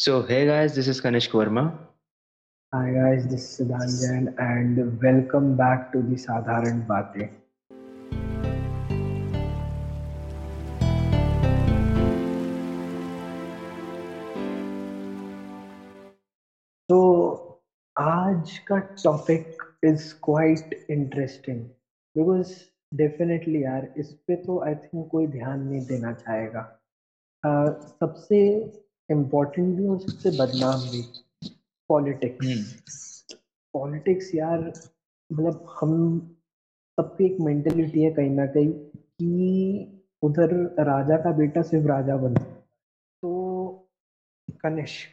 So, hey guys, this is Kanishk Verma. Hi guys, this is Siddhanjan and welcome back to the Sadharan Baatein. तो आज का topic is quite interesting because definitely यार इस पे तो I think कोई ध्यान नहीं देना चाहेगा uh, सबसे इम्पोर्टेंट भी और सबसे बदनाम भी। पॉलिटिक्स पॉलिटिक्स यार मतलब हम सबकी एक मेंटेलिटी है कहीं ना कहीं कि उधर राजा का बेटा सिर्फ़ राजा बने। तो कनिष्क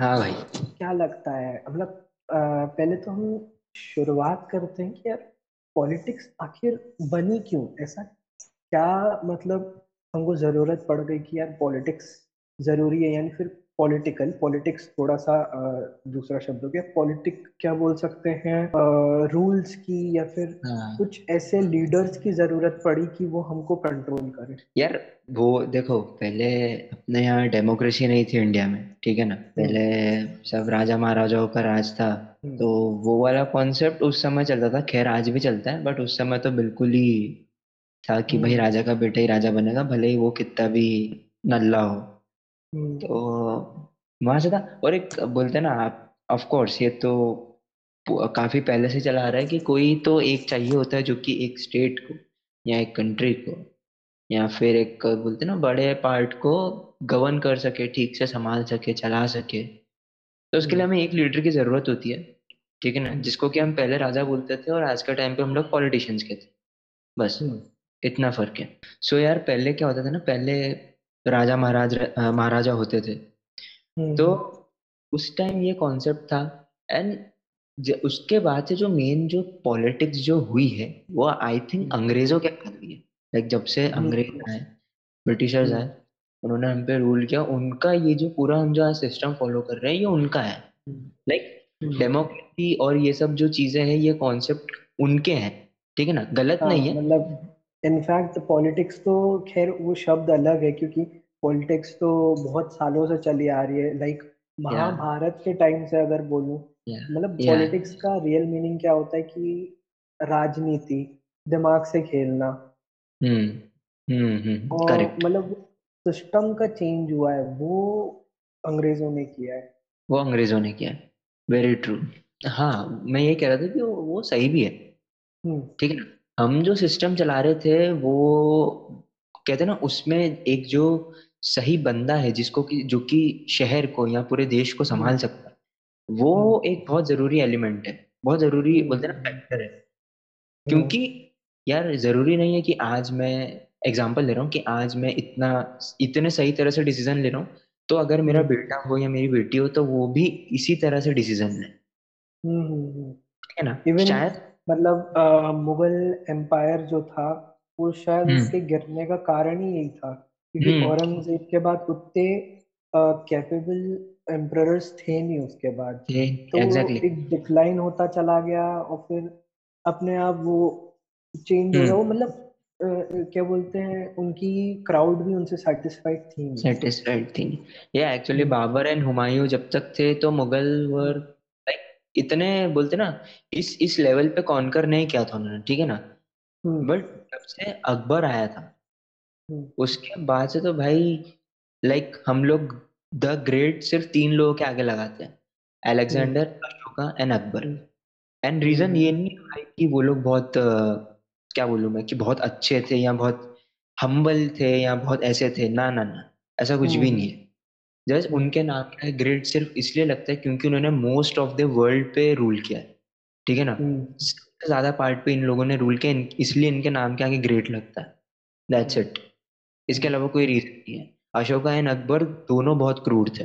हाँ भाई। क्या लगता है? मतलब पहले तो हम शुरुआत करते हैं कि यार पॉलिटिक्स आखिर बनी क्यों? ऐसा क्या मतलब हमको ज़रूरत पड़ गई कि यार पॉलिटिक्स ज़रूरी है यानी फिर पॉलिटिकल पॉलिटिक्स थोड़ा सा दूसरा शब्द हो गया पॉलिटिक क्या बोल सकते हैं रूल्स की या फिर हाँ. कुछ ऐसे लीडर्स की ज़रूरत पड़ी कि वो हमको कंट्रोल करे यार वो देखो पहले अपने यहाँ डेमोक्रेसी नहीं थी इंडिया में ठीक है ना हम्म। पहले सब राजा महाराजाओं का राज था हम्म। तो वो वाला कॉन्सेप्ट उस समय चलता था खैर आज भी चलता है बट उस समय तो बिल्कुल ही था कि भाई हम्म। राजा का बेटा ही राजा बनेगा भले ही वो कितना भी नल्ला हो हम्म। तो वहाँ से था और एक बोलते ना आप ऑफ़ कोर्स ये तो काफ़ी पहले से चला आ रहा है कि कोई तो एक चाहिए होता है जो कि एक स्टेट को या एक कंट्री को या फिर एक बोलते ना बड़े पार्ट को गवर्न कर सके ठीक से संभाल सके चला सके तो उसके लिए हम्म। हमें एक लीडर की ज़रूरत होती है ठीक है ना हम्म। जिसको कि हम पहले राजा बोलते थे और आज के टाइम पे हम लोग पॉलिटिशियंस के थे बस इतना फ़र्क है सो यार पहले क्या होता था ना पहले राजा महाराज महाराजा होते थे। हम्म, तो हम्म। उस टाइम ये कॉन्सेप्ट था एंड उसके बाद से जो मेन जो पॉलिटिक्स जो हुई है वो आई थिंक हम्म। अंग्रेज़ों के बाद हुई है। लाइक जब से अंग्रेज़ आए ब्रिटिशर्स आए उन्होंने हम पे रूल किया। उनका ये जो पूरा हम जो सिस्टम फॉलो कर रहे हैं ये उनका है। लाइक डेमोक्रेसी और ये सब जो चीज़ें हैं ये कॉन्सेप्ट उनके हैं। ठीक है ना? गलत हाँ, नहीं है। मतलब इनफैक्ट पॉलिटिक्स तो खैर वो शब्द अलग है क्योंकि पॉलिटिक्स तो बहुत सालों से चली आ रही है। लाइक महाभारत के टाइम से अगर बोलूँ मतलब पॉलिटिक्स का रियल मीनिंग क्या होता है कि राजनीति दिमाग से खेलना। हम्म हम्म, हम्म और मतलब सिस्टम का चेंज हुआ है वो अंग्रेज़ों ने किया है। वो अंग्रेज़ों ने किया है। वेरी ट्रू हाँ मैं ये कह रहा था कि वो, वो सही भी है। ठीक है ना? हम जो सिस्टम चला रहे थे वो कहते ना उसमें एक जो सही बंदा है जिसको कि जो कि शहर को या पूरे देश को संभाल हम्म। सकता है वो हम्म। एक बहुत ज़रूरी एलिमेंट है बहुत ज़रूरी हम्म। बोलते ना फैक्टर है क्योंकि यार ज़रूरी नहीं है कि आज मैं एग्ज़ाम्पल ले रहा हूँ कि आज मैं इतना इतने सही तरह से डिसीज़न ले रहा हूँ तो अगर मेरा बेटा हो या मेरी बेटी हो तो वो भी इसी तरह से डिसीज़न ले है ना शायद मतलब मुगल एम्पायर जो था वो शायद हम्म। उसके गिरने का कारण ही यही था क्योंकि हम्म। औरंगज़ेब के बाद उतने कैपेबल एम्प्रर्स थे नहीं उसके बाद तो exactly. एक डिक्लाइन होता चला गया और फिर अपने आप वो चेंज हो गया वो हम्म। मतलब क्या बोलते हैं उनकी क्राउड भी उनसे सेटिस्फाइड थी सेटिस्फाइड थी या एक्चुअली बाबर एंड हुमायूं जब तक थे तो मुगल वर लाइक इतने बोलते ना इस इस लेवल पे कॉन्कर नहीं किया था उन्होंने ठीक है ना बट हम्म। जब से अकबर आया था हम्म। उसके बाद से तो भाई लाइक हम लोग द ग्रेट सिर्फ़ तीन लोगों के आगे लगाते हैं। Alexander Ashoka and Akbar and reason ये नहीं है कि वो लोग बहुत क्या बोलूँ मैं कि बहुत अच्छे थे या बहुत हम्बल थे या बहुत ऐसे थे। ना ना ना ऐसा कुछ भी नहीं है। जस्ट उनके नाम का ग्रेट सिर्फ़ इसलिए लगता है क्योंकि उन्होंने मोस्ट ऑफ़ द वर्ल्ड पे रूल किया है। ठीक है ना? हम्म। सबसे ज़्यादा पार्ट पे इन लोगों ने रूल किया इसलिए इनके नाम के आगे ग्रेट लगता है। दैट्स इट इसके अलावा कोई रीजन नहीं है। अशोका एंड अकबर दोनों बहुत क्रूर थे।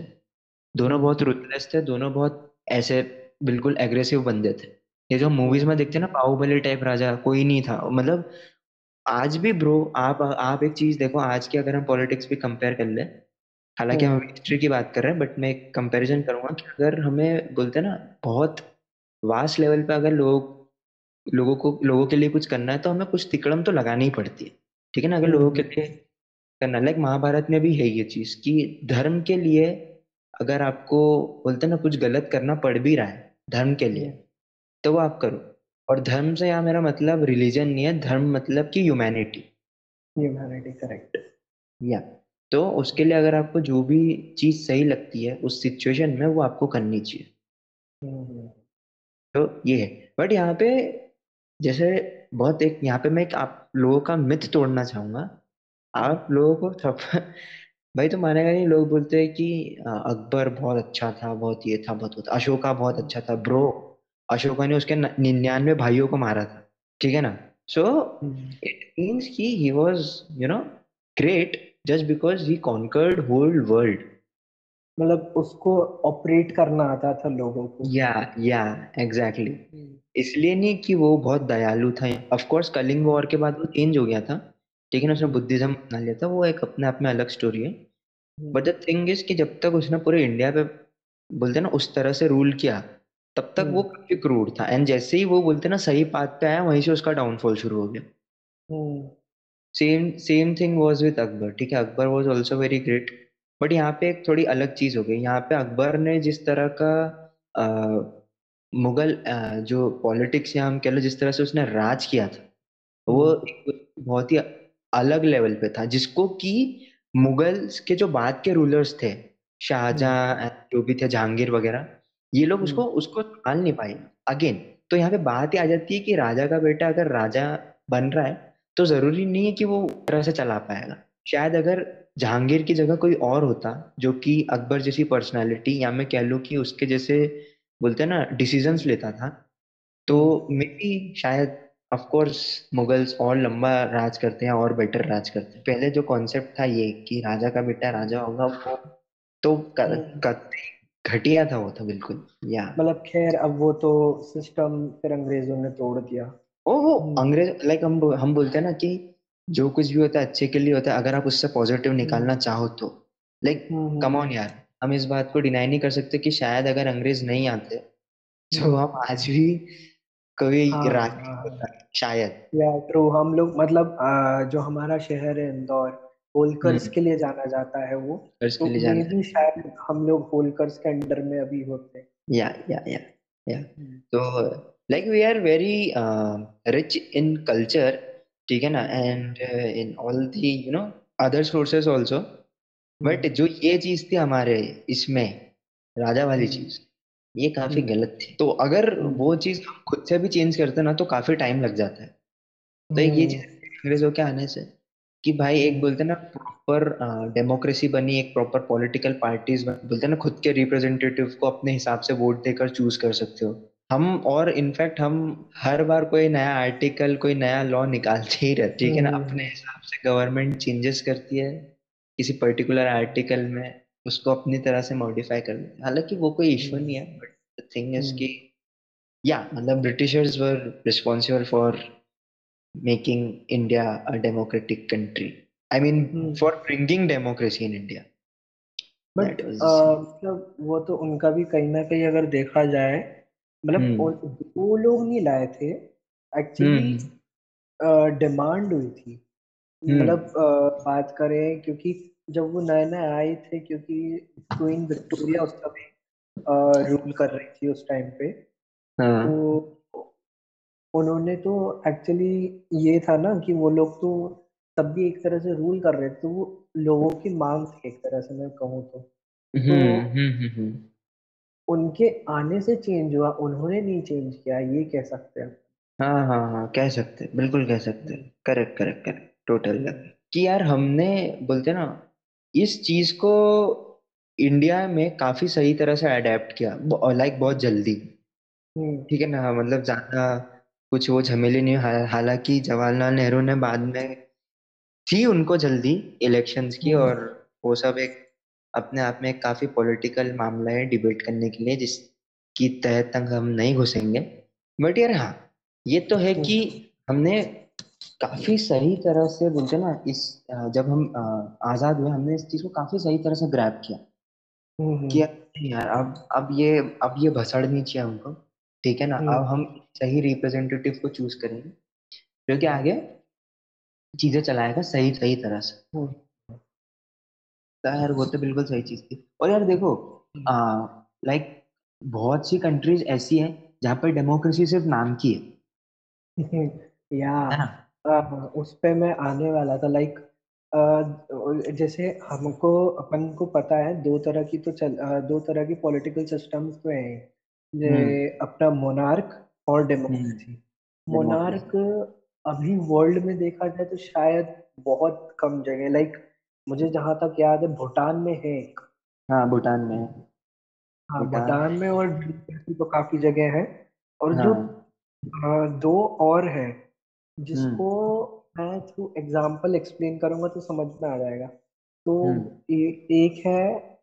दोनों बहुत रुथलेस थे दोनों बहुत ऐसे बिल्कुल एग्रेसिव बंदे थे। ये जो मूवीज़ में देखते हैं ना बाहुबली टाइप राजा कोई नहीं था। मतलब आज भी ब्रो आप आप एक चीज़ देखो आज की अगर हम पॉलिटिक्स भी कंपेयर कर ले हालाँकि हम हिस्ट्री हम्म। की बात कर रहे हैं बट मैं एक कंपैरिजन करूँगा कि अगर हमें बोलते ना बहुत वास्ट लेवल पे अगर लोग लोगों को लोगों के लिए कुछ करना है तो हमें कुछ तिकड़म तो लगानी ही पड़ती है। ठीक है ना? अगर लोगों के हम्म। लिए करना। लाइक महाभारत में भी है ये चीज़ कि धर्म के लिए अगर आपको बोलते ना कुछ गलत करना पड़ भी रहा है धर्म के लिए तो वो आप करो। और धर्म से यहाँ मेरा मतलब रिलीजन नहीं है धर्म मतलब कि ह्यूमैनिटी ह्यूमैनिटी करेक्ट या तो उसके लिए अगर आपको जो भी चीज़ सही लगती है उस सिचुएशन में वो आपको करनी चाहिए। हम्म। तो ये है। बट यहाँ पे जैसे बहुत एक यहाँ पे मैं एक आप लोगों का मिथ तोड़ना चाहूँगा। आप लोगों को सब भाई तो मानेगा नहीं लोग बोलते हैं कि अकबर बहुत अच्छा था बहुत ये था बहुत था अशोका बहुत अच्छा था ब्रो अशोका ने उसके निन्यानवे भाइयों को मारा था ठीक है ना? सो इट मीन्स कि he was you know great just because he conquered whole world मतलब उसको ऑपरेट करना आता था लोगों को। या या एग्जैक्टली इसलिए नहीं कि वो बहुत दयालु था। ऑफ़ कोर्स कलिंग वॉर के बाद वो चेंज हो गया था। ठीक है ना उसने बुद्धिज्म अपना लिया था वो एक अपने आप में अलग स्टोरी है। बट द थिंग इज़ कि जब तक उसने पूरे इंडिया पे बोलते ना उस तरह से रूल किया तब तक वो काफ़ी क्रूड था। एंड जैसे ही वो बोलते ना सही पाथ पे आया वहीं से उसका डाउनफॉल शुरू हो गया। Same same thing was with Akbar ठीक है? Akbar was also very great but यहाँ पे एक थोड़ी अलग चीज़ हो गई। यहाँ पे अकबर ने जिस तरह का आ, मुगल आ, जो पॉलिटिक्स या हम कह लो जिस तरह से उसने राज किया था वो एक बहुत ही अलग लेवल पे था जिसको कि मुगल्स के जो बाद के रूलर्स थे शाहजहां जो भी थे जहांगीर वगैरह ये लोग उसको उसको संभाल नहीं पाए। अगेन तो यहाँ पे बात ही आ जाती है कि राजा का बेटा अगर राजा बन रहा है तो ज़रूरी नहीं है कि वो तरह से चला पाएगा। शायद अगर जहांगीर की जगह कोई और होता जो कि अकबर जैसी पर्सनालिटी या मैं कह लू कि उसके जैसे बोलते हैं ना डिसीजंस लेता था तो मे बी शायद ऑफ़ कोर्स मुगल्स और लंबा राज करते हैं और बेटर राज करते हैं। पहले जो कॉन्सेप्ट था ये कि राजा का बेटा राजा होगा वो तो घटिया था वो था बिल्कुल या। मतलब खैर अब वो तो सिस्टम फिर अंग्रेज़ों ने तोड़ दिया। ओ वो हम्म। अंग्रेज़ लाइक हम हम बोलते हैं ना कि जो कुछ भी होता है अच्छे के लिए होता है अगर आप उससे पॉजिटिव हम्म। निकालना चाहो तो। लाइक कम ऑन यार हम इस बात को डिनाई नहीं कर सकते कि शायद अगर अंग्रेज़ नहीं आते तो हम आज भी कोई हाँ, राज हाँ, शायद। या ट्रू हम लोग मतलब आ, जो हमारा शहर है इंदौर होलकर्स हम्म। के लिए जाना जाता है वो तो मे भी शायद हम लोग होलकर्स के अंडर में अभी होते हैं। या या या या। तो like we are very rich in culture ठीक है ना? And in all the you know other sources also but जो ये चीज़ थी हमारे इसमें राजा वाली हम्म। चीज़ ये काफ़ी हम्म। गलत थी। तो अगर वो चीज़ हम खुद से भी चेंज करते ना तो काफ़ी टाइम लग जाता है। तो ये चीज़ अंग्रेज़ों के आने से कि भाई एक बोलते ना प्रॉपर डेमोक्रेसी बनी एक प्रॉपर पॉलिटिकल पार्टीज़ बोलते ना खुद के रिप्रेजेंटेटिव को अपने हिसाब से वोट देकर चूज़ कर सकते हो। हम और इनफैक्ट हम हर बार कोई नया आर्टिकल कोई नया लॉ निकालते ही रहते ठीक है ना हम्म। अपने हिसाब से गवर्नमेंट चेंजेस करती है किसी पर्टिकुलर आर्टिकल में। उसको अपनी तरह से मॉडिफाई कर देते हालाँकि वो कोई इशू नहीं है बट द थिंग इज़ की या मतलब Britishers were responsible for India a democratic country. I mean, hmm. for bringing democracy in India. But मतलब वो तो उनका भी कहीं ना कहीं अगर देखा जाए मतलब hmm. वो लोग नहीं लाए थे एक्चुअली डिमांड हुई थी hmm. मतलब बात करें क्योंकि जब वो नए नए आए थे क्योंकि क्वीन विक्टोरिया उस समय रूल कर रही थी उस टाइम पे हाँ. तो उन्होंने तो एक्चुअली ये था ना कि वो लोग तो तब भी एक तरह से रूल कर रहे थे तो वो लोगों की मांग थी एक तरह से मैं कहूँ तो, तो हम्म, हम्म, हम्म, उनके आने से चेंज हुआ उन्होंने नहीं चेंज किया ये कह सकते हैं हाँ हाँ हाँ कह सकते बिल्कुल कह सकते करेक्ट करेक्ट करेक्ट टोटल कि यार हमने बोलते ना इस चीज़ को इंडिया में काफ़ी सही तरह से अडेप्ट किया लाइक बहुत जल्दी। ठीक है ना? मतलब ज़्यादा कुछ वो झमेले नहीं हालाँकि जवाहरलाल नेहरू ने बाद में थी उनको जल्दी इलेक्शंस की हम्म। और वो सब एक अपने आप में काफ़ी पॉलिटिकल मामला है डिबेट करने के लिए जिसकी तह तक हम नहीं घुसेंगे। बट यार हाँ ये तो है कि हमने काफ़ी सही तरह से बोलते ना इस जब हम आज़ाद हुए हमने इस चीज़ को काफ़ी सही तरह से ग्रैप किया। हम्म, कि हम्म। यार अब अब ये अब ये भसड़ नहीं चाहिए हमको ठीक है ना? अब हम सही रिप्रेजेंटेटिव को चूज़ करेंगे जो कि आगे चीज़ें चलाएगा सही सही तरह से। तो यार वो तो बिल्कुल सही चीज़ थी। और यार देखो लाइक बहुत सी कंट्रीज़ ऐसी हैं जहाँ पर डेमोक्रेसी सिर्फ़ नाम की है। या। उस पे मैं आने वाला था। लाइक जैसे हमको अपन को पता है दो तरह की तो चल दो तरह की पॉलिटिकल सिस्टम्स तो हैं ये हम्म। अपना मोनार्क और डेमोक्रेसी हम्म। मोनार्क अभी वर्ल्ड में देखा जाए तो शायद बहुत कम जगह लाइक मुझे जहाँ तक याद है भूटान में है एक। हाँ भूटान में हाँ। भूटान। में और तो काफ़ी जगह है। और हाँ. जो आ, दो और है। जिसको हम्म। मैं थ्रू एग्जांपल एक्सप्लेन करूँगा तो समझ में आ जाएगा तो हम्म। ए, एक है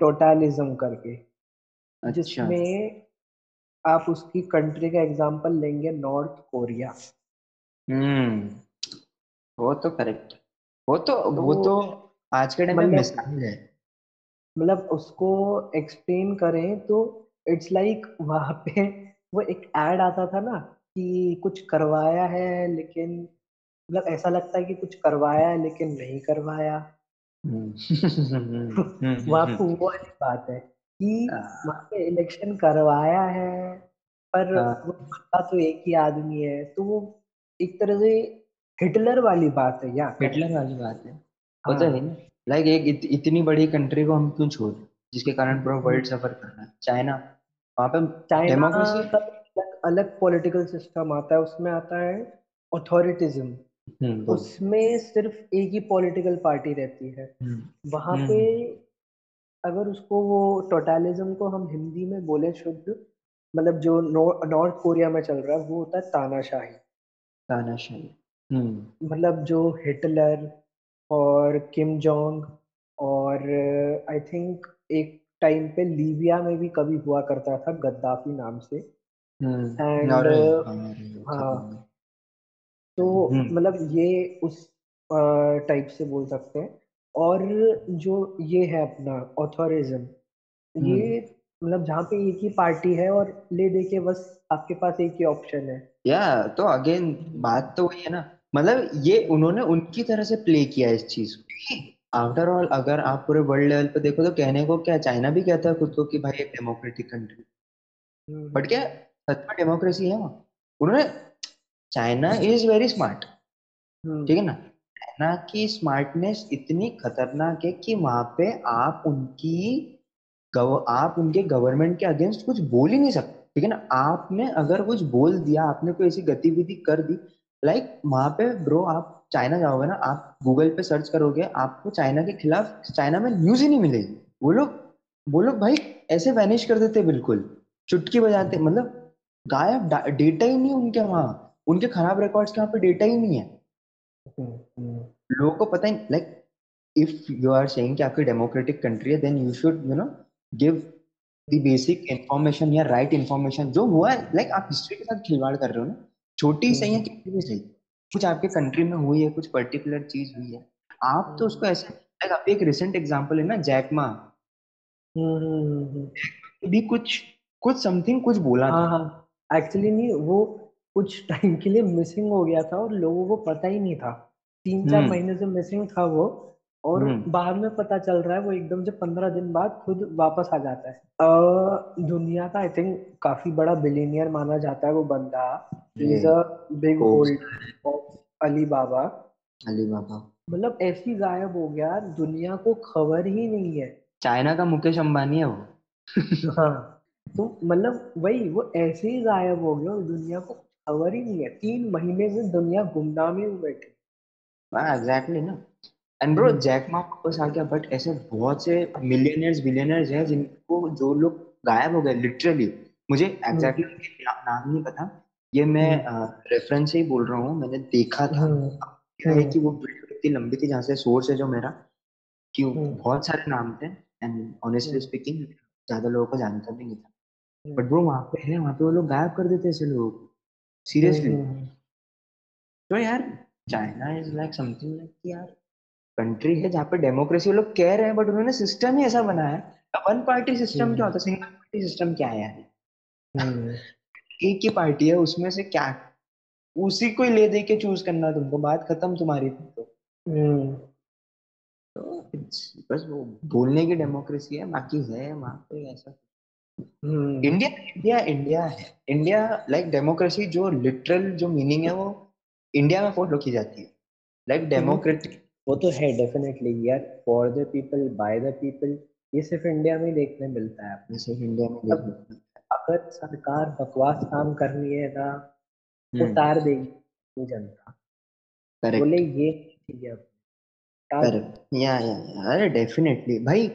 टोटलिज्म करके अच्छा। जिसमें आप उसकी कंट्री का एग्जांपल लेंगे नॉर्थ कोरिया हम्म वो तो करेक्ट वो तो, तो वो तो आज के टाइम में मतलब है मतलब उसको एक्सप्लेन करें तो इट्स लाइक like वहाँ पे वो एक एड आता था ना कि कुछ करवाया है लेकिन मतलब ऐसा लगता है कि कुछ करवाया है लेकिन नहीं करवाया। वहाँ पे वो वाली बात है कि वहाँ पे इलेक्शन करवाया है पर हाँ। वो खड़ा तो एक ही आदमी है तो वो एक तरह से हिटलर वाली बात है या हिटलर वाली बात है। हाँ। तो है। ना। लाइक एक इत, इतनी बड़ी कंट्री को हम क्यों छोड़? जिसके कारण पूरा वर्ल्ड सफ़र कर रहा है। चाइना वहाँ पे का अलग पॉलिटिकल सिस्टम आता है उसमें आता है ऑथोरिटिज्म हम्म, उसमें सिर्फ़ एक ही पॉलिटिकल पार्टी रहती है। हम्म, वहाँ हम्म, पे अगर उसको वो टोटलिज्म को हम हिंदी में बोले शुद्ध मतलब जो नॉर्थ कोरिया में चल रहा है वो होता है तानाशाही। तानाशाही। मतलब जो हिटलर और किम जोंग और आई थिंक एक टाइम पे लीबिया में भी कभी हुआ करता था गद्दाफी नाम से। एंड हम्म, हाँ, हाँ तो हम्म। मतलब ये उस टाइप से बोल सकते हैं। और जो ये है अपना ऑथोरिज्म ये हम्म। मतलब जहाँ पे एक ही पार्टी है और ले दे के बस आपके पास एक ही ऑप्शन है। या तो अगेन बात तो वही है ना। मतलब ये उन्होंने उनकी तरह से प्ले किया इस चीज़ को। आफ्टर ऑल अगर आप पूरे वर्ल्ड लेवल पे देखो तो कहने को क्या चाइना भी कहता है खुद को कि भाई एक डेमोक्रेटिक कंट्री बट क्या सच में डेमोक्रेसी है वहाँ। उन्होंने चाइना इज़ वेरी स्मार्ट ठीक है ना? चाइना की स्मार्टनेस इतनी खतरनाक है कि वहाँ पे आप उनकी गव, आप उनके गवर्नमेंट के अगेंस्ट कुछ बोल ही नहीं सकते ठीक है ना? आपने अगर कुछ बोल दिया आपने कोई ऐसी गतिविधि कर दी लाइक like, वहाँ पे ब्रो आप चाइना जाओगे ना आप गूगल पे सर्च करोगे आपको चाइना के खिलाफ चाइना में न्यूज़ ही नहीं मिलेगी। वो लोग वो लोग भाई ऐसे वैनिश कर देते बिल्कुल चुटकी बजाते मतलब गायब डेटा ही नहीं उनके वहाँ। उनके खराब रिकॉर्ड्स के वहाँ पे डेटा ही नहीं है। लोगों को पता ही like if you are saying कि आपकी डेमोक्रेटिक कंट्री है then you should you know give the basic information या राइट इंफॉर्मेशन जो हुआ है लाइक आप हिस्ट्री के साथ खिलवाड़ कर रहे हो ना छोटी सही है कितनी भी सही। कुछ आपके कंट्री में हुई है कुछ पर्टिकुलर चीज़ हुई है। आप तो उसको ऐसे लाइक अभी एक रिसेंट एग्जांपल है ना जैकमा भी कुछ कुछ समथिंग कुछ बोला हाँ हाँ। एक्चुअली नहीं वो कुछ टाइम के लिए मिसिंग हो गया था और लोगों को पता ही नहीं था। तीन चार हम्म। महीने से मिसिंग था वो और हम्म। बाद में पता चल रहा है वो एकदम से पंद्रह दिन बाद खुद वापस आ जाता है। आ, दुनिया का आई थिंक काफ़ी बड़ा बिलीनियर माना जाता है वो बंदा। Is a big holder of Alibaba Alibaba मतलब ऐसी गायब हो गया दुनिया को खबर ही नहीं है। चाइना का मुकेश अंबानी है वो। हाँ। तो मतलब वही वो ऐसे ही गायब हो गया और दुनिया को खबर ही नहीं है। तीन महीने से दुनिया गुमनामी में बैठी। एग्जैक्टली ना। एंड ब्रो जैक मा वापस आ गया बट ऐसे बहुत से मिलियनर्स बिलियनर्स हैं जिनको जो लोग गायब हो गए लिटरली मुझे एग्जैक्टली exactly नाम नहीं पता। ये मैं रेफरेंस हम्म। से ही बोल रहा हूँ मैंने देखा था। हम्म। है कि वो इतनी लंबी थी जहाँ से सोर्स है जो मेरा कि हम्म। बहुत सारे नाम थे। एंड ऑनेस्टली स्पीकिंग ज़्यादा लोगों को जानता भी नहीं था। बट वो वहाँ पे है वहाँ पे वो लोग गायब कर देते ऐसे लोग। सीरियसली तो यार China is like something like यार कंट्री है जहाँ पे डेमोक्रेसी वो लोग कह रहे हैं बट उन्होंने सिस्टम ही ऐसा बनाया। है वन पार्टी सिस्टम क्या होता है? सिंगल पार्टी सिस्टम क्या है हम्म। एक ही पार्टी है उसमें से क्या? उसी को ही ले दे के चूज़ करना तुमको बात खत्म तुम्हारी तो, हम्म। तो बस वो बोलने की डेमोक्रेसी है बाकी है वहाँ पे ऐसा इंडिया इंडिया इंडिया है। इंडिया लाइक डेमोक्रेसी जो लिटरल जो मीनिंग है वो इंडिया में फॉलो की जाती है। लाइक डेमोक्रेटिक वो तो है डेफिनेटली यार for the people by the people ये सिर्फ़ इंडिया में देखने मिलता है अपने सिर्फ़ इंडिया में है। अगर सरकार बकवास काम कर रही है ना तो हम्म। उतार देगी जनता। बोले ये चीज़ या या अरे डेफिनेटली भाई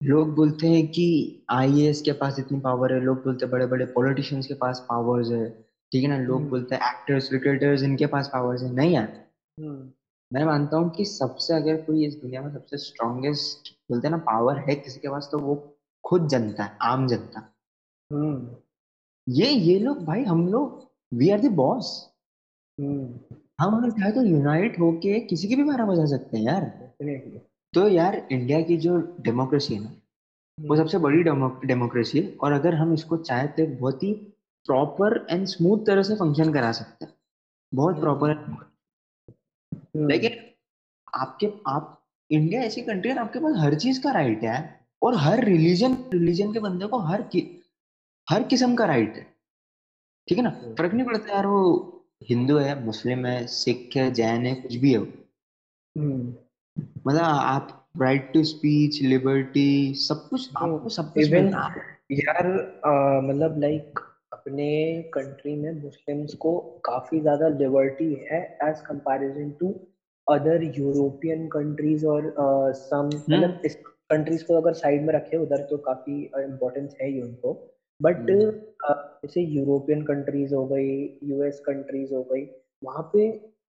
लोग बोलते हैं कि आईएएस के पास इतनी पावर है लोग बोलते हैं बड़े बड़े पॉलिटिशियंस के पास पावर्स है। ठीक है ना? लोग हम्म। बोलते हैं एक्टर्स क्रिकेटर्स इनके पास पावर्स है। नहीं यार हम्म। मैं मानता हूँ कि सबसे अगर कोई इस दुनिया में सबसे स्ट्रॉन्गेस्ट बोलते हैं ना पावर है किसी के पास तो वो खुद जनता है आम जनता। हम्म। ये ये लोग भाई हम लोग वी आर द बॉस हम अगर चाहे तो यूनाइट होके किसी की भी मारा बजा सकते हैं यार। तो यार इंडिया की जो डेमोक्रेसी है ना वो सबसे बड़ी डेमोक्रेसी है और अगर हम इसको चाहे तो बहुत ही प्रॉपर एंड स्मूथ तरह से फ़ंक्शन करा सकते हैं। बहुत प्रॉपर हम्म। लेकिन आपके आप इंडिया ऐसी कंट्री है आपके पास हर चीज़ का राइट है और हर रिलीजन रिलीजन के बंदे को हर कि, हर किस्म का राइट है। ठीक है ना? हम्म। फ़र्क नहीं पड़ता यार वो हिंदू है मुस्लिम है सिख है जैन है कुछ भी है हम्म। मतलब आप राइट टू स्पीच लिबर्टी सब कुछ आपको सब कुछ इवन यार मतलब लाइक अपने कंट्री में मुस्लिम्स को काफ़ी ज़्यादा लिबर्टी है as comparison to other European countries और सम हम्म। मतलब इस कंट्रीज़ को अगर साइड में रखे उधर तो काफ़ी इम्पोर्टेंस है ही उनको बट हम्म। जैसे यूरोपियन कंट्रीज़ हो गई यूएस कंट्रीज़ हो गई वहाँ पे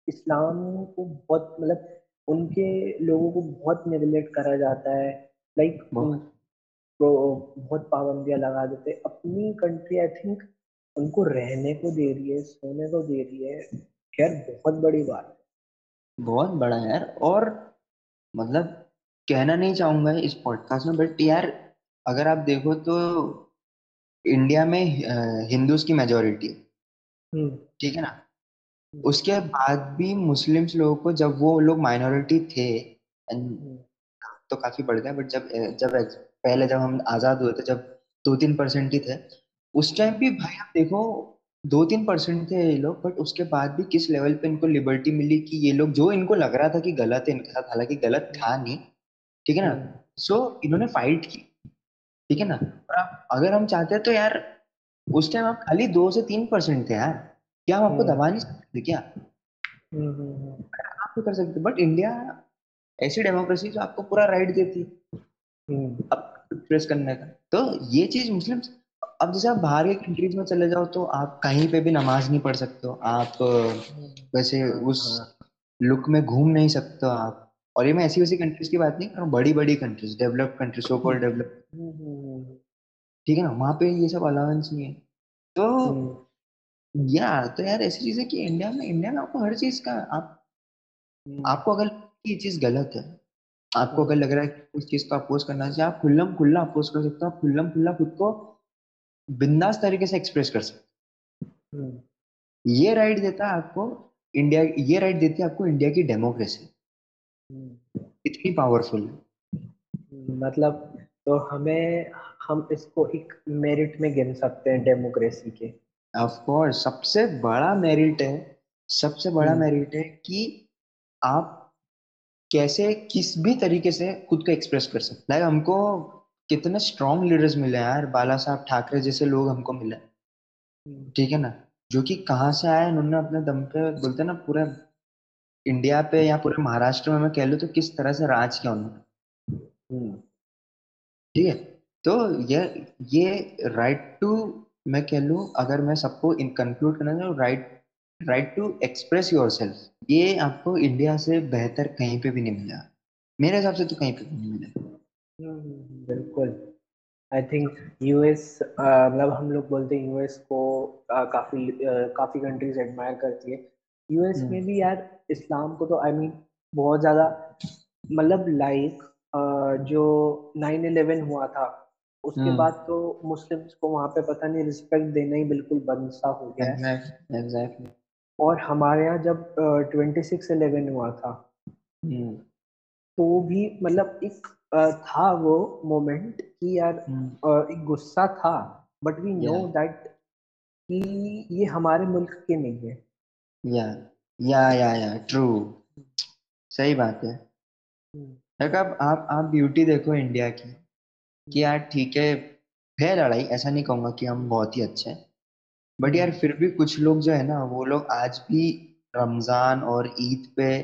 इस्लाम को बहुत मतलब उनके लोगों को बहुत नेगलेक्ट करा जाता है लाइक तो बहुत पाबंदियाँ लगा देते अपनी कंट्री आई थिंक उनको रहने को दे रही है सोने को दे रही है। खैर बहुत बड़ी बात है। बहुत बड़ा यार। और मतलब कहना नहीं चाहूँगा इस पॉडकास्ट में बट यार अगर आप देखो तो इंडिया में हिंदूज की मेजोरिटी हम्म। ठीक है ना? उसके बाद भी मुस्लिम्स लोगों को जब वो लोग माइनॉरिटी थे हम्म। तो काफ़ी बढ़ गया बट जब जब पहले जब हम आज़ाद हुए थे जब दो तीन परसेंट ही थे उस टाइम भी भाई आप देखो दो तीन परसेंट थे ये लोग बट उसके बाद भी किस लेवल पे इनको लिबर्टी मिली कि ये लोग जो इनको लग रहा था कि गलत है इनके साथ हालाँकि गलत था नहीं ठीक है ना सो हम्म। so, इन्होंने फाइट की ठीक है ना और आप अगर हम चाहते हैं तो यार उस टाइम आप खाली दो से तीन परसेंट थे यार क्या हम आपको हम्म। दबा नहीं सकते क्या? हम्म, आप तो कर सकते बट इंडिया ऐसी डेमोक्रेसी जो आपको पूरा राइट देती। अब प्रेस करने का। तो ये चीज़ मुस्लिम अब जैसे आप बाहर के कंट्रीज़ में चले जाओ तो आप कहीं पे भी नमाज़ नहीं पढ़ सकते हो। आप वैसे उस लुक में घूम नहीं सकते हो आप। और ये मैं ऐसी वैसी कंट्रीज़ की बात नहीं कर रहा हूँ बड़ी बड़ी countries develop countries so called develop ठीक है ना? वहाँ पे ये सब अलाउंस नहीं है। तो या तो यार ऐसी चीज़ है कि इंडिया में इंडिया में आपको हर चीज़ का आप आपको अगर ये चीज़ गलत है आपको अगर लग रहा है कि उस चीज़ को अपोज करना चाहिए आप खुल्लम खुल्ला अपोज कर सकते हो आप खुल्लम खुल्ला खुद को बिंदास तरीके से एक्सप्रेस कर सकते हो। ये राइट देता है आपको इंडिया ये राइट देती है आपको इंडिया की डेमोक्रेसी। इतनी पावरफुल है। मतलब तो हमें हम इसको एक मेरिट में गिन सकते हैं डेमोक्रेसी के। ऑफ़ कोर्स सबसे बड़ा मेरिट है सबसे बड़ा मेरिट हम्म। है कि आप कैसे किस भी तरीके से खुद को एक्सप्रेस कर सकते हैं हमको कितने स्ट्रॉन्ग लीडर्स मिले यार बाला साहब ठाकरे जैसे लोग हमको मिले हम्म। ठीक है ना जो कि कहाँ से आए उन्होंने अपने दम पे बोलते ना पूरे इंडिया पे या पूरे महाराष्ट्र में मैं कह लू तो किस तरह से राज किया उन्होंने हम्म। ठीक है तो ये ये राइट टू मैं कह लूँ अगर मैं सबको इन कंक्लूड करना चाहूँ right right to express yourself ये आपको इंडिया से बेहतर कहीं पे भी नहीं मिला। मेरे हिसाब से तो कहीं पे भी नहीं मिला। हम्म, बिल्कुल। आई थिंक यूएस मतलब हम लोग बोलते हैं यूएस को uh, काफ़ी uh, काफ़ी कंट्रीज़ एडमायर करती है। यूएस में हम्म। भी यार इस्लाम को तो आई I मीन mean, बहुत ज़्यादा मतलब लाइक जो नाइन इलेवन हुआ था उसके हम्म। बाद तो मुस्लिम्स को वहाँ पे पता नहीं रिस्पेक्ट देना ही बिल्कुल बंद सा हो गया है exactly. और हमारे यहाँ जब ट्वेंटी सिक्स इलेवन हुआ था हम्म। तो भी मतलब एक था वो मोमेंट कि यार हम्म। एक गुस्सा था बट वी नो दैट कि ये हमारे मुल्क के नहीं है या या या या ट्रू सही बात है। अब आप आप ब्यूटी देखो इंडिया की कि यार ठीक है है लड़ाई, ऐसा नहीं कहूँगा कि हम बहुत ही अच्छे हैं। बट यार फिर भी कुछ लोग जो है ना, वो लोग आज भी रमज़ान और ईद पे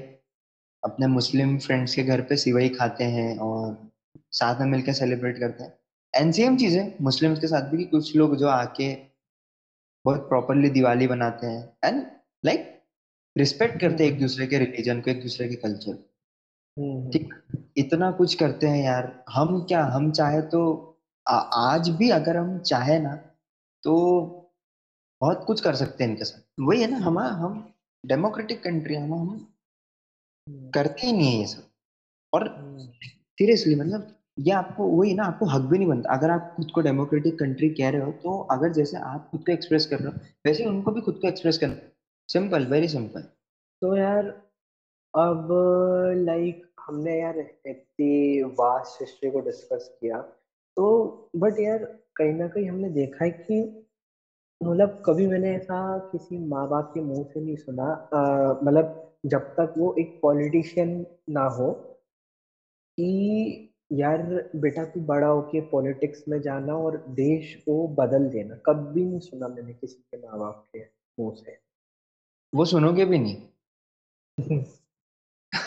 अपने मुस्लिम फ्रेंड्स के घर पे सिवई खाते हैं और साथ में मिलकर सेलिब्रेट करते हैं। एंड सेम चीज़ है मुस्लिम्स के साथ भी कि कुछ लोग जो आके बहुत प्रॉपरली दिवाली बनाते हैं। एंड लाइक रिस्पेक्ट करते हैं एक दूसरे के रिलीजन को, एक दूसरे के कल्चर हम्म। ठीक? इतना कुछ करते हैं यार। हम क्या हम चाहे तो आ, आज भी अगर हम चाहे ना तो बहुत कुछ कर सकते हैं इनके साथ। वही है ना हम हम डेमोक्रेटिक कंट्री हम हम हम्म। करते ही नहीं है ये सब। और सीरियसली मतलब ये आपको वही ना आपको हक भी नहीं बनता। अगर आप खुद को डेमोक्रेटिक कंट्री कह रहे हो तो अगर जैसे आप खुद को एक्सप्रेस कर रहे हो वैसे उनको भी खुद को एक्सप्रेस करना। सिंपल वेरी सिंपल तो यार अब लाइक हमने यार इतनी वास्ट हिस्ट्री को डिस्कस किया। तो बट यार कहीं ना कहीं हमने देखा है कि मतलब कभी मैंने ऐसा किसी माँ बाप के मुँह से नहीं सुना मतलब जब तक वो एक पॉलिटिशियन ना हो कि यार बेटा तू बड़ा होके पॉलिटिक्स में जाना और देश को बदल देना। कभी नहीं सुना मैंने किसी के माँ बाप के मुँह से। वो सुनोगे भी नहीं?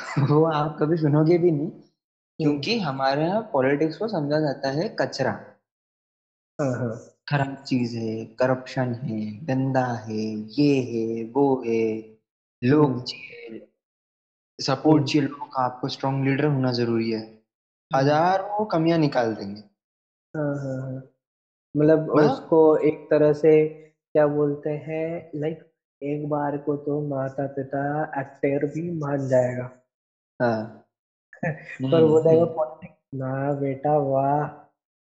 वो आप कभी सुनोगे भी नहीं क्योंकि हम्म। हमारे यहाँ पॉलिटिक्स को समझा जाता है कचरा हाँ, हाँ। खराब चीज़ है करप्शन है गंदा है ये है वो है लोग हम्म। चाहिए सपोर्ट चाहिए लोगों का आपको स्ट्रॉन्ग लीडर होना ज़रूरी है हम्म। हज़ार वो कमियाँ निकाल देंगे हाँ, मतलब उसको एक तरह से क्या बोलते हैं लाइक एक बार को तो माता पिता एक्टर भी मान जाएगा हाँ। पर वो जाएगा पॉलिटिक्स ना बेटा वाह।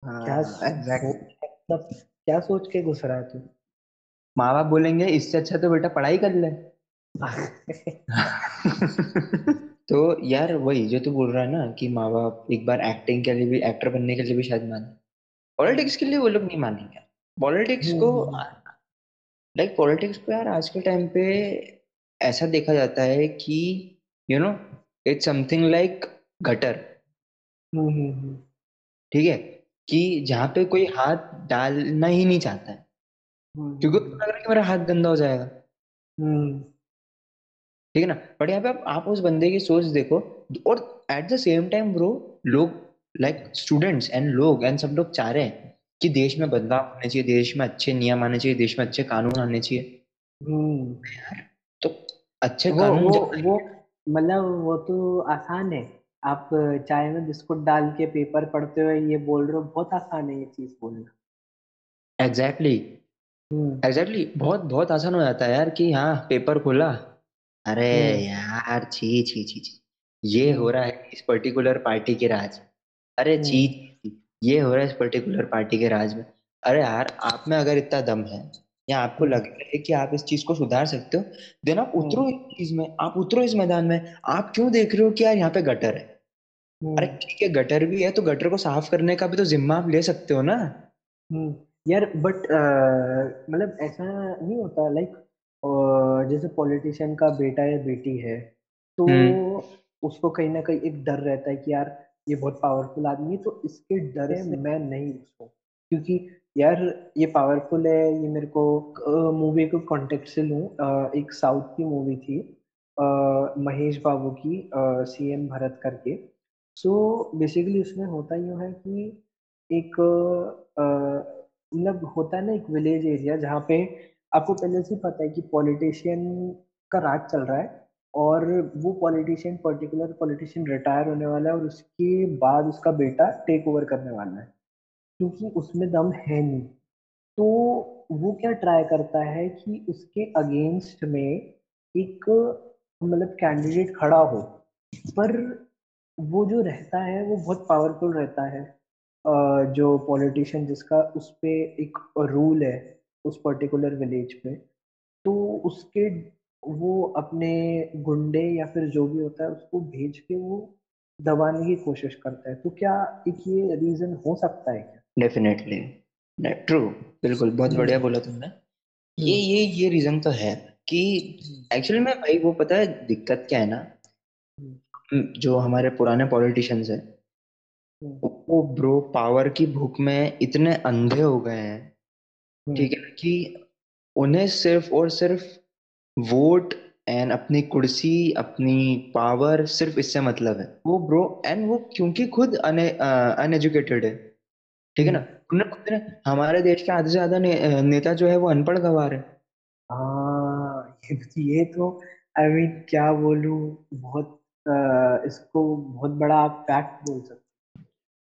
क्या हाँ, मतलब क्या सोच के घुस रहा है तू? माँ बाप बोलेंगे इससे अच्छा तो बेटा पढ़ाई कर ले। तो यार वही जो तू बोल रहा है ना कि माँ बाप एक बार एक्टिंग के लिए भी एक्टर बनने के लिए भी शायद माने। पॉलिटिक्स के लिए वो लोग नहीं मानेंगे। पॉलिटिक्स को लाइक हम्म, पॉलिटिक्स। को यार आज के टाइम पे ऐसा देखा जाता है कि you know it's something like gutter ठीक है? कि जहाँ पे कोई हाथ डालना ही नहीं चाहता है। क्योंकि लग रहा है कि मेरा हाथ गंदा हो जाएगा। ठीक है ना? बट यहाँ पे आप, आप उस बंदे की सोच देखो और at the same time bro लोग लाइक स्टूडेंट्स एंड लोग एंड सब लोग चाह रहे हैं कि देश में बदलाव होने चाहिए देश में अच्छे नियम आने चाहिए देश में अच्छे कानून आने चाहिए। यार तो अच्छे वो, कानून वो वो मतलब वो तो आसान है। आप चाय में बिस्कुट डाल के पेपर पढ़ते हुए ये बोल रहे हो बहुत आसान है ये चीज़ बोलना। एग्जैक्टली एग्जैक्टली बहुत बहुत आसान हो जाता है यार कि हाँ पेपर खोला। अरे हम्म। यार छी छी छी छी। ये हो हम्म। रहा है इस पर्टिकुलर पार्टी के राज। अरे हम्म। छी ये हो रहा है इस पर्टिकुलर पार्टी के राज में। अरे यार आप में अगर इतना दम है या आपको लग रहा है कि आप इस चीज़ को सुधार सकते हो देन आप उतरो इस चीज़ में आप उतरो इस मैदान में आप क्यों देख रहे हो कि यार यहाँ पे गटर है? अरे ठीक है गटर भी है तो गटर को साफ़ करने का भी तो जिम्मा आप ले सकते हो ना। यार बट मतलब ऐसा नहीं होता लाइक जैसे पॉलिटिशियन का बेटा या बेटी है तो हम्म। उसको कहीं ना कहीं एक डर रहता है कि यार ये बहुत पावरफुल आदमी है तो इसके डर से मैं नहीं उसको क्योंकि यार ये पावरफुल है ये मेरे को मूवी को कॉन्टेक्ट से लूँ एक साउथ की मूवी थी महेश बाबू की सी एम भरत करके। सो so, बेसिकली उसमें होता यूँ है कि एक मतलब होता है ना एक विलेज एरिया जहाँ पे आपको पहले से पता है कि पॉलिटिशियन का राज चल रहा है और वो पॉलिटिशियन पर्टिकुलर पॉलिटिशियन रिटायर होने वाला है और उसके बाद उसका बेटा टेक ओवर करने वाला है। क्योंकि उसमें दम है नहीं। तो वो क्या ट्राई करता है कि उसके अगेंस्ट में एक मतलब कैंडिडेट खड़ा हो। पर वो जो रहता है, वो बहुत पावरफुल रहता है। जो पॉलिटिशियन जिसका उस पर एक रूल है, उस पर्टिकुलर विलेज पे तो उसके वो अपने गुंडे या फिर जो भी होता है, उसको भेज के वो दबाने की कोशिश करता है। तो क्या एक ये रीजन हो सकता है क्या? डेफिनेटली ट्रू बिल्कुल बहुत हम्म। बढ़िया बोला तुमने। ये हम्म। ये ये रीजन तो है कि एक्चुअली में भाई वो पता है दिक्कत क्या है ना? जो हमारे पुराने पॉलिटिशियंस है वो ब्रो पावर की भूख में इतने अंधे हो गए हैं। ठीक है कि उन्हें सिर्फ़ और सिर्फ़ वोट एंड अपनी कुर्सी अपनी पावर सिर्फ़ इससे मतलब है। वो ब्रो एंड वो क्योंकि खुद अनएजुकेटेड है। ठीक है ना? उन्हें खुद ने हमारे देश के आधे से ज़्यादा ने, नेता जो है वो अनपढ़ गवार है। हाँ ये तो आई I मीन mean, क्या बोलूँ बहुत आ, इसको बहुत बड़ा आप फैक्ट बोल सकते